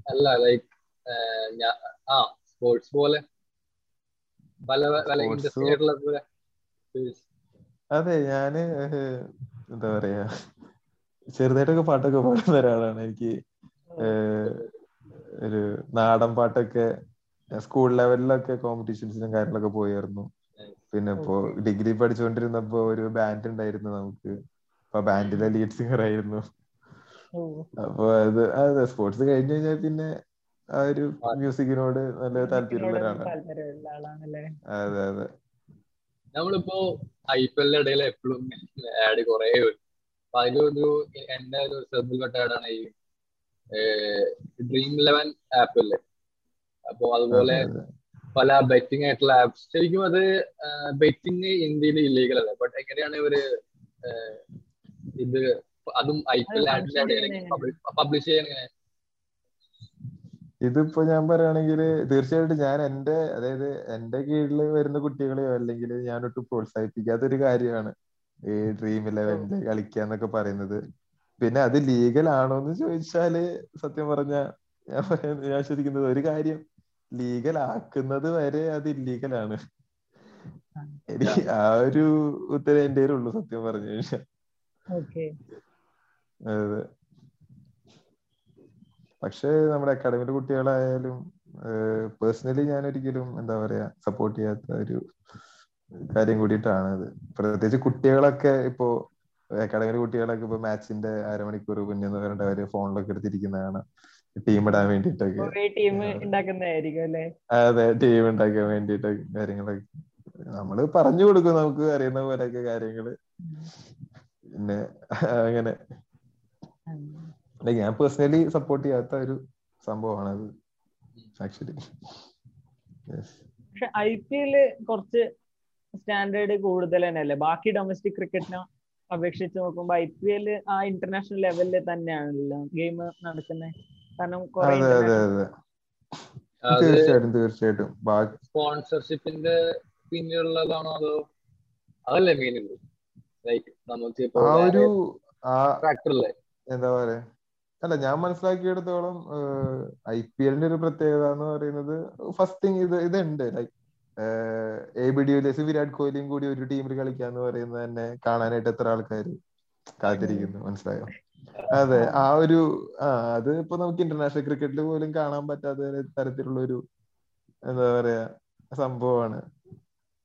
അല്ല ലൈക്ക് ആ സ്പോർട്സ് പോലെ. പല പല അതെ ഞാൻ എന്താ പറയാ ചെറുതായിട്ടൊക്കെ പാട്ടൊക്കെ പാടുന്ന ഒരാളാണ്. എനിക്ക് ഒരു നാടൻ പാട്ടൊക്കെ സ്കൂൾ ലെവലിലൊക്കെ കോമ്പറ്റീഷൻസിനും കാര്യങ്ങളൊക്കെ പോയായിരുന്നു. പിന്നെ ഇപ്പോ ഡിഗ്രി പഠിച്ചുകൊണ്ടിരുന്നപ്പോ ഒരു ബാൻഡ് ഉണ്ടായിരുന്നു നമുക്ക്. അപ്പൊ ബാൻഡിലെ ലീഡ് സിംഗർ ആയിരുന്നു. അപ്പൊ അത് അതെ സ്പോർട്സ് കഴിഞ്ഞു കഴിഞ്ഞാൽ പിന്നെ ആ ഒരു മ്യൂസിക്കിനോട് നല്ല താല്പര്യമുള്ള ഒരാളാണ്. അതെ അതെ. നമ്മളിപ്പോ ഐ പി എല്ലിന്റെ ഇടയിൽ എപ്പോഴും ആഡ് കുറെ അപ്പൊ അതിലൊരു എന്റെ ഒരു ശ്രദ്ധയിൽപ്പെട്ട ആഡാണ് ഈ ഡ്രീം ലെവൻ ആപ്പ് അല്ലേ അപ്പൊ അതുപോലെ പല ബെറ്റിംഗ് ആയിട്ടുള്ള ആപ്സ് ശരിക്കും അത് ബെറ്റിംഗ് ഇന്ത്യയിൽ ഇല്ലീഗൽ അല്ല? ബട്ട് എങ്ങനെയാണ് ഇവർ ഇത് അതും ഐ പി എൽ പബ്ലിഷ് ചെയ്യാൻ എങ്ങനെ ഇതിപ്പോ ഞാൻ പറയുകയാണെങ്കിൽ തീർച്ചയായിട്ടും ഞാൻ എന്റെ അതായത് എന്റെ കീഴിൽ വരുന്ന കുട്ടികളെയോ അല്ലെങ്കിൽ ഞാനൊട്ട് പ്രോത്സാഹിപ്പിക്കാത്ത ഒരു കാര്യമാണ് ഈ ഡ്രീം ഇലവനിൽ കളിക്കുക എന്നൊക്കെ പറയുന്നത്. പിന്നെ അത് ലീഗൽ ആണോ എന്ന് ചോദിച്ചാൽ സത്യം പറഞ്ഞ ഞാൻ ഞാൻ ശരിക്കുന്നത് ഒരു കാര്യം ലീഗൽ ആക്കുന്നത് വരെ അത് ഇല്ലീഗലാണ് എനിക്ക് ആ ഒരു ഉത്തരം എന്റെ ഉള്ളൂ സത്യം പറഞ്ഞു കഴിഞ്ഞാൽ അതെ. പക്ഷേ നമ്മുടെ അക്കാഡമിയിലെ കുട്ടികളായാലും പേഴ്സണലി ഞാൻ ഒരിക്കലും എന്താ പറയാ സപ്പോർട്ട് ചെയ്യാത്ത ഒരു കാര്യം കൂടിയിട്ടാണ് അത്. പ്രത്യേകിച്ച് കുട്ടികളൊക്കെ ഇപ്പോ അക്കാഡമിയിലെ കുട്ടികളൊക്കെ ഇപ്പൊ മാച്ചിന്റെ അരമണിക്കൂർ മുന്നേ എന്ന് പറഞ്ഞിട്ട് അവർ ഫോണിലൊക്കെ എടുത്തിരിക്കുന്നതാണ്. ടീം ഇടാൻ വേണ്ടിട്ടൊക്കെ ടീം ഉണ്ടാക്കുന്നതായിരിക്കും അല്ലേ? അതെ ടീം ഉണ്ടാക്കാൻ വേണ്ടിട്ടൊക്കെ കാര്യങ്ങളൊക്കെ. നമ്മൾ പറഞ്ഞു കൊടുക്കും നമുക്ക് അറിയുന്ന പോലെയൊക്കെ കാര്യങ്ങൾ. പിന്നെ അങ്ങനെ. ഞാൻ പേഴ്സണലി സപ്പോർട്ട് ചെയ്യാത്ത ഒരു സംഭവമാണ് അത് ആക്ച്വലി പക്ഷെ ഐ പി എൽ കുറച്ച് സ്റ്റാൻഡേർഡ് കൂടുതൽ തന്നെയല്ലേ? ബാക്കി ഡൊമസ്റ്റിക് ക്രിക്കറ്റിനെ അപേക്ഷിച്ച് നോക്കുമ്പോ ഐ പി എൽ ആ ഇന്റർനാഷണൽ ലെവലിൽ തന്നെയാണല്ലോ ഗെയിം നടക്കുന്നത് കാരണം അതെ അതെ അതെ. തീർച്ചയായിട്ടും തീർച്ചയായിട്ടും. സ്പോൺസർഷിപ്പിന്റെ പിന്നിലുള്ളതാണോ അതോ അതല്ലേ മെയിൻ ലൈക്ക് നമുക്ക് എന്താ പറയാ? അല്ല ഞാൻ മനസ്സിലാക്കിയെടുത്തോളം ഐ പി എല്ലിന്റെ ഒരു പ്രത്യേകത എന്ന് പറയുന്നത് ഫസ്റ്റ് തിങ് ഇത് ഇതുണ്ട്. Like A B de Villiers Virat കോഹ്ലിയും കൂടി ഒരു ടീമിൽ കളിക്കാന്ന് പറയുന്നത് തന്നെ കാണാനായിട്ട് എത്ര ആൾക്കാർ കാത്തിരിക്കുന്നു. മനസ്സിലായോ? അതെ ആ ഒരു ആ അത് ഇപ്പൊ നമുക്ക് ഇന്റർനാഷണൽ ക്രിക്കറ്റിൽ പോലും കാണാൻ പറ്റാത്ത തരത്തിലുള്ള ഒരു എന്താ പറയാ സംഭവമാണ്.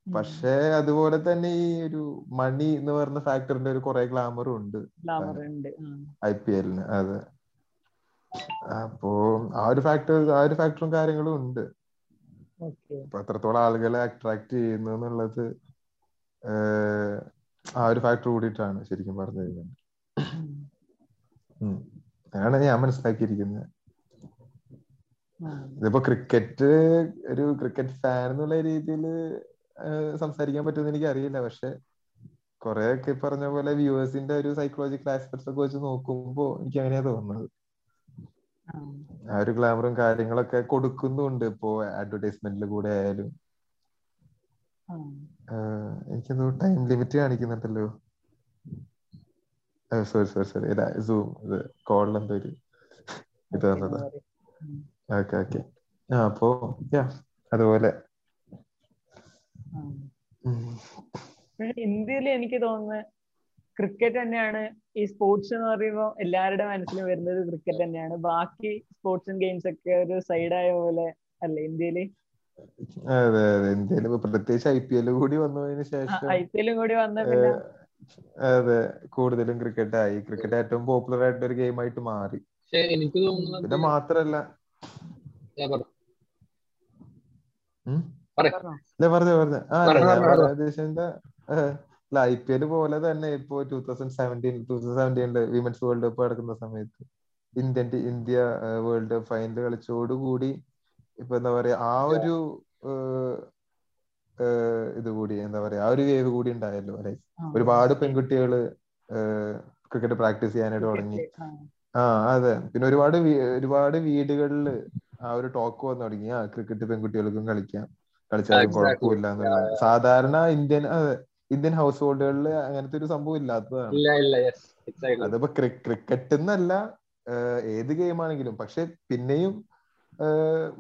പക്ഷേ അതുപോലെ തന്നെ ഈ ഒരു മണി എന്ന് പറയുന്ന ഫാക്ടറിന്റെ ഒരു കുറെ ഗ്ലാമറും ഉണ്ട്. ഐ പി എല്ലിന് അതെ. അപ്പോ ആ ഒരു ഫാക്ടർ ആ ഒരു ഫാക്ടറും കാര്യങ്ങളും ഉണ്ട്. അപ്പൊ എത്രത്തോളം ആളുകളെ അട്രാക്ട് ചെയ്യുന്നു എന്നുള്ളത് ആ ഒരു ഫാക്ടർ കൂടിയിട്ടാണ് ശരിക്കും പറഞ്ഞു കഴിഞ്ഞാൽ അതാണ് ഞാൻ മനസ്സിലാക്കിയിരിക്കുന്നത്. ഇതിപ്പോ ക്രിക്കറ്റ് ഒരു ക്രിക്കറ്റ് ഫാൻ എന്നുള്ള രീതിയിൽ സംസാരിക്കാൻ പറ്റുമെന്ന് എനിക്ക് അറിയില്ല പക്ഷെ കുറെ ഒക്കെ പറഞ്ഞ പോലെ വ്യൂവേഴ്സിന്റെ ഒരു സൈക്കോളജിക്കൽ ആസ്പെക്ട്സ് ഒക്കെ വെച്ച് നോക്കുമ്പോ എനിക്ക് അങ്ങനെയാ തോന്നുന്നത്. ആ. ഒരു ഗ്ലാമറും കാര്യങ്ങളൊക്കെ കൊടുക്കുന്നുണ്ട്. ഇപ്പോ അഡ്വർടൈസ്മെന്റിൽ കൂടെ ആയാലും. എനിക്കെന്തോ ടൈം ലിമിറ്റ് കാണിക്കുന്നുണ്ടല്ലോ സോറി സോറി സോറി സൂം ഇത് കോളിലെന്തോ ഒരു ഇത് വന്നതാ. ഓക്കെ ഓക്കെ ആ അപ്പോ അതുപോലെ. ഇന്ത്യയിൽ എനിക്ക് തോന്നുന്നത് ക്രിക്കറ്റ് തന്നെയാണ് ഈ സ്പോർട്സ് എന്ന് പറയുമ്പോൾ എല്ലാവരുടെ മനസ്സിൽ വരുന്നത് ക്രിക്കറ്റ് തന്നെയാണ്. ബാക്കി സ്പോർട്സും ഗെയിംസ് ഒക്കെ ഒരു സൈഡായ പോലെ അല്ലേ ഇന്ത്യയിൽ അതെ അതെ. ഇന്ത്യയിൽ പ്രത്യേകിച്ച് ഐ പി എൽ കൂടി വന്നതിന് ശേഷം ഐ പി എല്ലും കൂടി വന്ന പിന്നെ അതെ കൂടുതലും ക്രിക്കറ്റ് ആയി ക്രിക്കറ്റ് ഏറ്റവും പോപ്പുലർ ആയിട്ടുള്ള ഒരു ഗെയിം ആയിട്ട് മാറി. എനിക്ക് തോന്നുന്നത് പിന്നെ മാത്രല്ല. അല്ല ഐ പി എൽ പോലെ തന്നെ ഇപ്പോ two thousand seventeen two thousand സെവന്റീനിൽ women's world cup നടക്കുന്ന സമയത്ത് Indian India world cup final കളിച്ചോടുകൂടി ഇപ്പൊ എന്താ പറയാ ആ ഒരു ഇത് കൂടി എന്താ പറയാ ആ ഒരു വേവ് കൂടി ഉണ്ടായല്ലോ അല്ലെ. ഒരുപാട് പെൺകുട്ടികൾ ക്രിക്കറ്റ് പ്രാക്ടീസ് ചെയ്യാനായിട്ട് തുടങ്ങി. ആ. അതെ. പിന്നെ ഒരുപാട് ഒരുപാട് വീടുകളിൽ ആ ഒരു ടോക്ക് വന്നു തുടങ്ങി. ആ ക്രിക്കറ്റ് പെൺകുട്ടികൾക്കും കളിക്കാം. കളിച്ചാലും. കുഴപ്പമില്ല എന്നുള്ള സാധാരണ ഇന്ത്യൻ അതെ ഇന്ത്യൻ ഹൗസ് ഹോൾഡുകളിൽ അങ്ങനത്തെ ഒരു സംഭവം ഇല്ലാത്തതാണ്. അതിപ്പോ ക്രിക്കറ്റ് എന്നല്ല ഏത് ഗെയിം ആണെങ്കിലും പക്ഷെ പിന്നെയും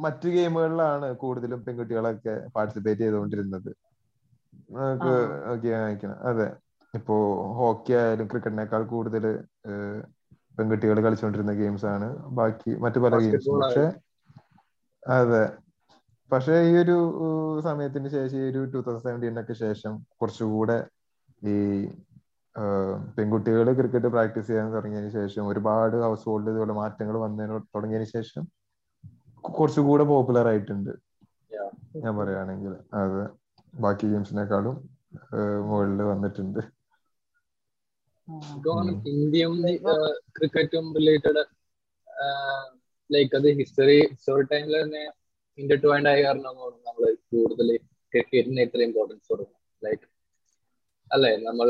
മറ്റു ഗെയിമുകളിലാണ് കൂടുതലും പെൺകുട്ടികളൊക്കെ പാർട്ടിസിപ്പേറ്റ് ചെയ്തുകൊണ്ടിരുന്നത്. കാണിക്കണം അതെ. ഇപ്പോ ഹോക്കി ആയാലും ക്രിക്കറ്റിനേക്കാൾ കൂടുതൽ പെൺകുട്ടികൾ കളിച്ചുകൊണ്ടിരുന്ന ഗെയിംസ് ആണ്. ബാക്കി മറ്റു പല ഗെയിംസ് പക്ഷെ അതെ. പക്ഷെ ഈ ഒരു സമയത്തിന് ശേഷം ഈ ഒരു ടൂ തൗസൻഡ് സെവന്റീനൊക്കെ ശേഷം കുറച്ചുകൂടെ ഈ പെൺകുട്ടികൾ ക്രിക്കറ്റ് പ്രാക്ടീസ് ചെയ്യാൻ തുടങ്ങിയതിന് ശേഷം ഒരുപാട് ഹൗസ് ഹോൾഡ് ഇതുപോലെ മാറ്റങ്ങൾ വന്നതിന് തുടങ്ങിയതിന് ശേഷം കുറച്ചുകൂടെ പോപ്പുലർ ആയിട്ടുണ്ട്. ഞാൻ പറയുകയാണെങ്കിൽ അത് ബാക്കി ഗെയിംസിനേക്കാളും മുകളിൽ വന്നിട്ടുണ്ട്. ഇന്ത്യയും ക്രിക്കറ്റും റിലേറ്റഡ് ലൈക്ക് അത് ഹിസ്റ്ററി ഹിസ്റ്ററി ടൈമിൽ തന്നെ ഇന്റർട്വൈൻഡ് ആയ കാരണം നമ്മൾ കൂടുതൽ ക്രിക്കറ്റിന് ഇത്ര ഇമ്പോർട്ടൻസ് കൊടുക്കും ലൈക്ക് അല്ലെ? നമ്മൾ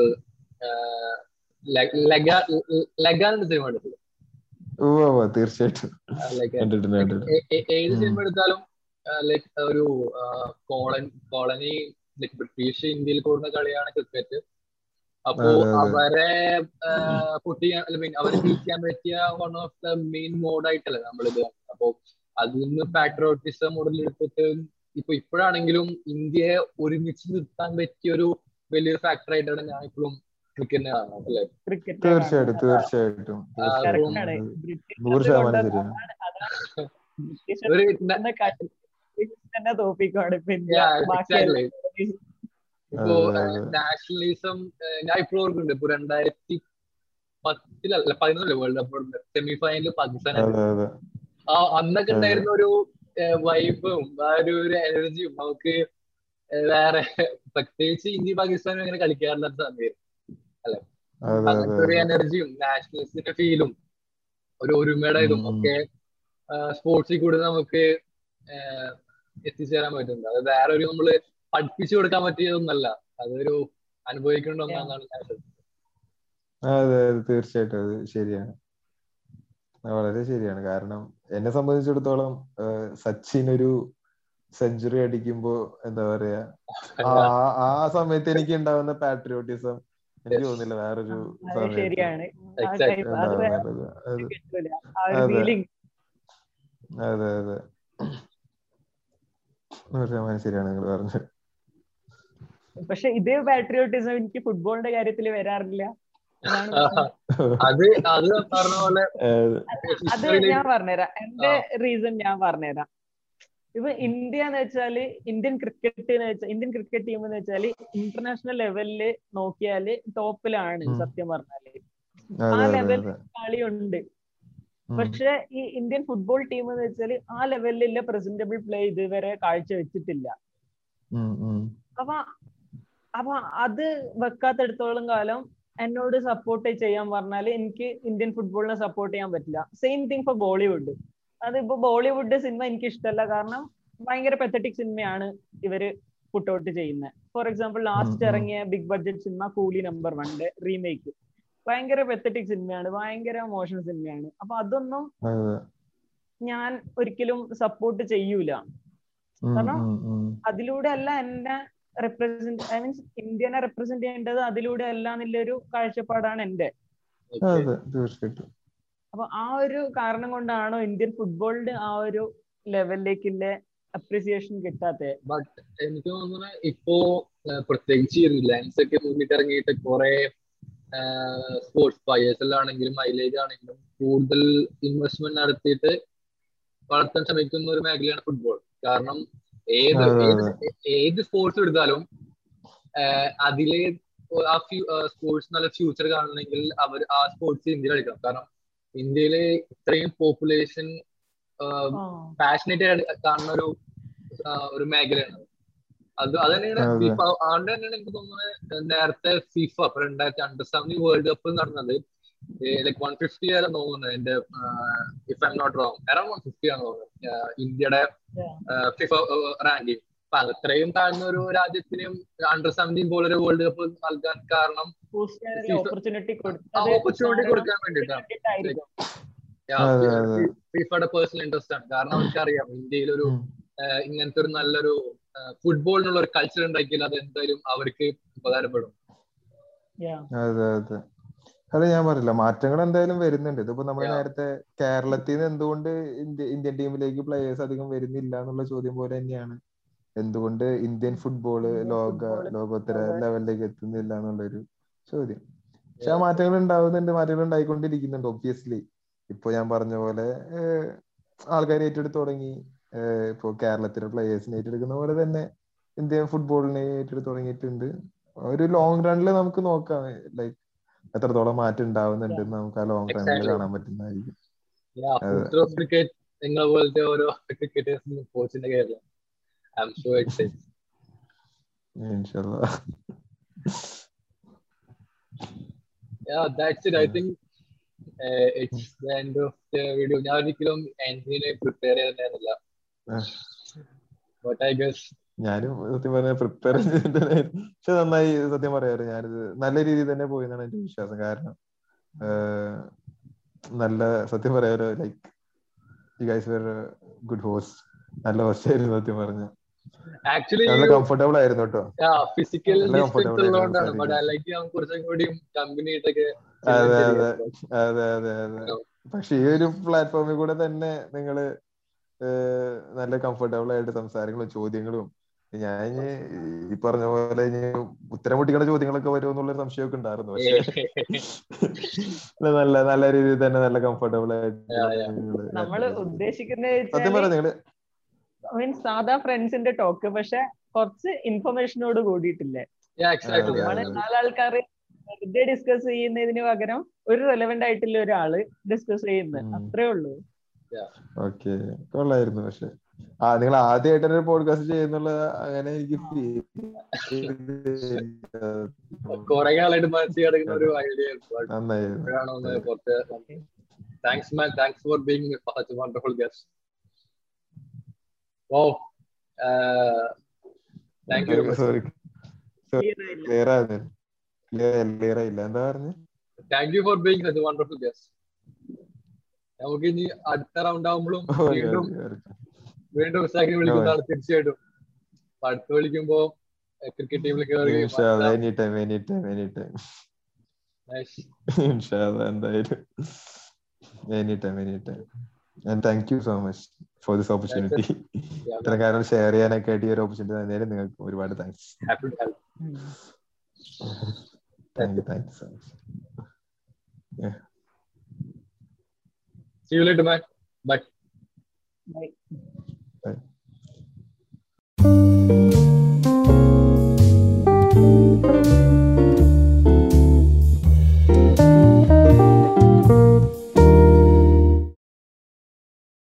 ലഗാൻ സിനിമ ഓ, തീർച്ചയായിട്ടും ഏത്. സിനിമ എടുത്താലും ഒരു കോളൻ കോളനി ബ്രിട്ടീഷ് ഇന്ത്യയിൽ കൂടുന്ന കളിയാണ് ക്രിക്കറ്റ് അപ്പോ. അവരെ പൊട്ടി മീൻ അവരെ ചെയ്യാൻ പറ്റിയ വൺ ഓഫ് ദ മെയിൻ മോഡായിട്ടല്ലേ നമ്മളിത് അപ്പോ അതിൽ നിന്ന് പാട്രോട്ടിസം ഉടലെടുത്തിട്ട് ഇപ്പൊ ഇപ്പോഴാണെങ്കിലും ഇന്ത്യയെ ഒരുമിച്ച് നിർത്താൻ പറ്റിയ ഒരു വലിയൊരു ഫാക്ടർ ആയിട്ടാണ് ഞാൻ ഇപ്പോഴും ക്രിക്കറ്റിനെ അല്ലെ? തീർച്ചയായിട്ടും നൂറ് ശതമാനം ശരിയാണ്. ഒരു തന്നെ തോപ്പിക്കാണ് ഇപ്പൊ. നാഷണലിസം ഞാൻ ഇപ്പോഴും ഓർക്കുന്നുണ്ട്. ഇപ്പൊ രണ്ടായിരത്തി പത്തിലല്ല പതിനൊന്നല്ലേ വേൾഡ് കപ്പ് സെമി ഫൈനലിൽ പാകിസ്ഥാൻ ആ അന്നൊക്കെ. ഉണ്ടായിരുന്ന ഒരു വൈബും ആ ഒരു എനർജിയും നമുക്ക് വേറെ പ്രത്യേകിച്ച് ഇന്ത്യ പാകിസ്ഥാനും അങ്ങനെ കളിക്കാറില്ലാത്ത സമയം അതെ അങ്ങനത്തെ ഒരു എനർജിയും നാഷണലിസ്റ്റിന്റെ ഫീലും ഒരു ഒരുമയുടെ ഇതും. ഒക്കെ സ്പോർട്സിൽ കൂടി നമുക്ക് എത്തിച്ചേരാൻ പറ്റുന്നുണ്ട്. അത് വേറെ ഒരു നമ്മൾ പഠിപ്പിച്ചു കൊടുക്കാൻ പറ്റിയതൊന്നല്ല. അതൊരു അനുഭവിക്കേണ്ട ഒന്നാണെന്നാണ് ഞാൻ. അതെ അതെ തീർച്ചയായിട്ടും അത് ശരിയാണ്. വളരെ ശരിയാണ്. കാരണം എന്നെ സംബന്ധിച്ചിടത്തോളം സച്ചിൻ ഒരു സെഞ്ചുറി അടിക്കുമ്പോ എന്താ പറയാ ആ സമയത്ത് എനിക്ക് ഉണ്ടാവുന്ന പാട്രിയോട്ടിസം എനിക്ക് തോന്നുന്നില്ല വേറൊരു ശരിയാണ്. അത് അത് നൂറ് ശതമാനം ശരിയാണ് നിങ്ങൾ പറഞ്ഞത്. പക്ഷെ ഇതേ പാട്രിയോട്ടിസം എനിക്ക് ഫുട്ബോളിന്റെ കാര്യത്തിൽ വരാറില്ല. അതാണ് അത് അത് പറഞ്ഞ പോലെ അത്. ഞാൻ പറഞ്ഞുതരാം. എന്റെ റീസൺ ഞാൻ പറഞ്ഞുതരാം. ഇപ്പൊ ഇന്ത്യ എന്ന് വെച്ചാൽ ഇന്ത്യൻ ക്രിക്കറ്റ് എന്ന് വെച്ചാൽ ഇന്ത്യൻ ക്രിക്കറ്റ് ടീം എന്ന് വെച്ചാൽ ഇന്റർനാഷണൽ ലെവലിൽ നോക്കിയാൽ ടോപ്പിലാണ് സത്യം പറഞ്ഞാൽ. ആ ലെവലിൽ കളിയുണ്ട്. പക്ഷെ ഈ ഇന്ത്യൻ ഫുട്ബോൾ ടീം എന്ന് വെച്ചാൽ ആ ലെവലിലുള്ള പ്രസന്റബിൾ പ്ലേ ഇതുവരെ കാഴ്ച വെച്ചിട്ടില്ല. അപ്പൊ അപ്പൊ അത് വെക്കാത്തടത്തോളം കാലം എന്നോട് സപ്പോർട്ട് ചെയ്യാൻ പറഞ്ഞാൽ എനിക്ക് ഇന്ത്യൻ ഫുട്ബോളിനെ സപ്പോർട്ട് ചെയ്യാൻ പറ്റില്ല. സെയിം തിങ് ഫോർ ബോളിവുഡ് അതിപ്പോ ബോളിവുഡ് സിനിമ എനിക്ക് ഇഷ്ടമല്ല കാരണം ഭയങ്കര പെത്തറ്റിക് സിനിമയാണ് ഇവർ പുട്ട് ഔട്ട് ചെയ്യുന്നത് ഫോർ എക്സാമ്പിൾ ലാസ്റ്റ് ഇറങ്ങിയ ബിഗ് ബഡ്ജറ്റ് സിനിമ കൂലി നമ്പർ വണ്ടെ റീമേക്ക് ഭയങ്കര പെത്തറ്റിക് സിനിമയാണ്. ഭയങ്കര മോഷൻ സിനിമയാണ്. അപ്പൊ അതൊന്നും ഞാൻ ഒരിക്കലും സപ്പോർട്ട് ചെയ്യൂല. കാരണം. അതിലൂടെ അല്ല എന്നെ റെപ്രസെന്റ് ഐ മീൻസ് ഇന്ത്യനെ റെപ്രസെന്റ് ചെയ്യേണ്ടത് അതിലൂടെ അല്ല എന്നുള്ളൊരു കാഴ്ചപ്പാടാണ് എന്റെ. തീർച്ചയായിട്ടും. അപ്പൊ ആ ഒരു കാരണം കൊണ്ടാണോ ഇന്ത്യൻ ഫുട്ബോളിന്റെ ആ ഒരു ലെവലിലേക്കുള്ള അപ്രിസിയേഷൻ കിട്ടാത്ത? ബട്ട് എനിക്ക് തോന്നുന്നത് ഇപ്പോ പ്രത്യേകിച്ച് റിലയൻസ് ഒക്കെ മുന്നിട്ട് ഇറങ്ങിയിട്ട് കുറെ സ്പോർട്സ് ബയേഴ്സിലാണെങ്കിലും മൈലേജ് ആണെങ്കിലും കൂടുതൽ ഇൻവെസ്റ്റ്മെന്റ് നടത്തിയിട്ട് വളർത്താൻ ശ്രമിക്കുന്ന ഒരു മേഖലയാണ് ഫുട്ബോൾ കാരണം ഏത് ഏത് സ്പോർട്സ് എടുത്താലും അതിലെ ആ സ്പോർട്സ് നല്ല ഫ്യൂച്ചർ കാണണമെങ്കിൽ അവർ ആ സ്പോർട്സ് ഇന്ത്യയിൽ കളിക്കണം. കാരണം ഇന്ത്യയിലെ ഇത്രയും പോപ്പുലേഷൻ പാഷനേറ്റ് ആയിട്ട് കാണുന്ന ഒരു ഒരു മേഖലയാണ്. അത് അത്. തന്നെയാണ്. ഫിഫ അതുകൊണ്ട് തന്നെയാണ് എനിക്ക് തോന്നുന്നത് നേരത്തെ ഫിഫ അപ്പൊ രണ്ടായിരത്തി അണ്ടർ സെവന്റി വേൾഡ് കപ്പ് നടന്നത് ലൈക് വൺ ഫിഫ്റ്റി ആണ് തോന്നുന്നത് എന്റെ if I not wrong around one fifty ആണ് തോന്നുന്നത് ഇന്ത്യയുടെ ഫിഫ റാങ്കിങ് അപ്പൊ അത്രയും താഴ്ന്ന ഒരു രാജ്യത്തിനും അണ്ടർ സെവന്റീൻ പോലൊരു വേൾഡ് കപ്പ് നൽകാൻ കാരണം ഓപ്പർച്യൂണിറ്റി കൊടുക്കാൻ വേണ്ടിയിട്ടാണ് അതെ. ഫിഫയുടെ പേഴ്സണൽ ഇൻട്രസ്റ്റ് ആണ്. കാരണം അവർക്കറിയാം ഇന്ത്യയിലൊരു ഒരു ഇങ്ങനത്തെ ഒരു നല്ലൊരു ഫുട്ബോളിനുള്ള ഒരു കൾച്ചർ ഉണ്ടാക്കിയാൽ അത് എന്തായാലും അവർക്ക് ഉപകാരപ്പെടും. അതെ അതെ. അത് ഞാൻ പറയില്ല മാറ്റങ്ങൾ എന്തായാലും വരുന്നുണ്ട്. ഇതിപ്പോ നമ്മൾ നേരത്തെ കേരളത്തിൽ നിന്ന് എന്തുകൊണ്ട് ഇന്ത്യ ഇന്ത്യൻ ടീമിലേക്ക് പ്ലേയേഴ്സ് അധികം വരുന്നില്ല എന്നുള്ള ചോദ്യം പോലെ തന്നെയാണ്. എന്തുകൊണ്ട് ഇന്ത്യൻ ഫുട്ബോൾ ഇന്ത്യൻ ലോക ലോകോത്തര ലെവലിലേക്ക് എത്തുന്നില്ല എന്നുള്ളൊരു ചോദ്യം. പക്ഷെ ആ മാറ്റങ്ങൾ ഉണ്ടാവുന്നുണ്ട് മാറ്റങ്ങൾ ഉണ്ടായിക്കൊണ്ടിരിക്കുന്നുണ്ട് ഒബ്വിയസ്ലി ഇപ്പൊ ഞാൻ പറഞ്ഞ പോലെ ആൾക്കാർ ഏറ്റെടുത്ത് തുടങ്ങി. ഇപ്പോ കേരളത്തിലെ പ്ലേയേഴ്സിനെ ഏറ്റെടുക്കുന്ന പോലെ തന്നെ ഇന്ത്യൻ ഫുട്ബോളിനെ ഏറ്റെടുത്ത് തുടങ്ങിയിട്ടുണ്ട്. ഒരു ലോങ് റണ്ണിൽ നമുക്ക് നോക്കാം. ലൈക്ക് എത്രത്തോളം മാറ്റം ഉണ്ടാവുന്നുണ്ട് നമുക്ക് ആ ലോങ് റണ്ണിൽ കാണാൻ പറ്റുന്നതായിരിക്കും. ഫുട്ബോൾ ക്രിക്കറ്റ് നിങ്ങളെ പോലത്തെ ഓരോ ക്രിക്കറ്റേഴ്സിനും കോച്ചിന്റെ കേരളം. എം ഷുവർ ഇറ്റ്സ് ഇൻഷാല്ലാ Yeah, that's it. I think uh, it's the end of the video. ഞാൻ ഒരിക്കലും എൻജിനെ പ്രിപ്പയർ ചെയ്തിട്ടുണ്ടായിരുന്നില്ല. ബട്ട് ഐ ഗസ് ഞാനും സത്യം പറഞ്ഞ പ്രിപ്പയർ ചെയ്തിട്ടുണ്ടായിരുന്നു. പക്ഷെ നന്നായി സത്യം പറയാറ് ഞാനിത് നല്ല രീതിയിൽ തന്നെ പോയി എന്നാണ് എന്റെ വിശ്വാസം. കാരണം നല്ല സത്യം പറയാറ് like you guys were good host നല്ല ഹോസ്റ്റ് ആയിരുന്നു സത്യം പറഞ്ഞ. ആക്ച്വലി നല്ല കംഫർട്ടബിൾ ആയിരുന്നു കേട്ടോ ഫിസിക്കൽ ഉള്ളതുകൊണ്ടാണ് ബട്ട് ലൈക്ക് നമുക്ക് കുറച്ചും കമ്പനി ആയിട്ടൊക്കെ അതെ അതെ. അതെ അതെ അതെ. പക്ഷെ ഈ ഒരു പ്ലാറ്റ്ഫോമിൽ കൂടെ തന്നെ നിങ്ങൾ നല്ല കംഫർട്ടബിൾ ആയിട്ട് സംസാരങ്ങളും ചോദ്യങ്ങളും ഞാൻ ഈ പറഞ്ഞ പോലെ ഇനി ഉത്തരം പൊട്ടിക്കുന്ന ചോദ്യങ്ങളൊക്കെ വരുമെന്നുള്ളൊരു സംശയമൊക്കെ ഉണ്ടായിരുന്നു. പക്ഷെ നല്ല നല്ല രീതിയിൽ തന്നെ നല്ല കംഫർട്ടബിൾ ആയിട്ട് സത്യം പറയാം നിങ്ങൾ മീൻസ് സാധാ ഫ്രണ്ട്സിന്റെ ടോക്ക് പക്ഷെ കുറച്ച് ഇൻഫർമേഷനോട് കൂടിയിട്ടില്ലേ? നമ്മൾ നാലാൾക്കാർ വെറുതെ ഡിസ്കസ് ചെയ്യുന്നതിന് പകരം ഒരു റെലവെന്റ് ആയിട്ടുള്ള ഒരാൾ ഡിസ്കസ് ചെയ്യുന്നത്. അത്രേ ഉള്ളൂ. ഓക്കെ കൊള്ളായിരുന്നു പക്ഷെ. ആ നിങ്ങൾ ആദ്യമായിട്ട് ഒരു പോഡ്കാസ്റ്റ് ചെയ്യുന്നുള്ള അങ്ങനെ എനിക്ക് feel കുറെ കാലമായിട്ട് മനസ്സിൽ കിടക്കുന്ന ഒരു ഐഡിയ നന്നായിരുന്നു. ഒന്ന് thanks man thanks for being such wonderful guest oh thank you sorry. Clear ആകുന്നില്ല ക്ലിയർ ആയില്ല. എന്താ പറഞ്ഞു? Thank you for being such wonderful guest നമുക്ക് ഇനി അടുത്ത റൗണ്ട് ആവുമ്പോഴും വീണ്ടും വീണ്ടും ഉസാക്കി വിളിക്കുന്നതാണ് തീർച്ചയായിട്ടും. അടുത്ത് വിളിക്കുമ്പോ ക്രിക്കറ്റ് ടീമിൽ കയറുകയും any time any time any time Nice. എന്തായാലും എനി ടൈം എനി ടൈം ഞാൻ thank you so much for this opportunity ഇത്ര കാരണം ഷെയർ ചെയ്യാനൊക്കെ ആയിട്ട് ഈ ഒരു ഓപ്പർച്യൂണിറ്റി തന്നേരം നിങ്ങൾക്ക് ഒരുപാട് thanks thank you thank you so much See you later, Matt. Bye. Bye. Bye. Bye.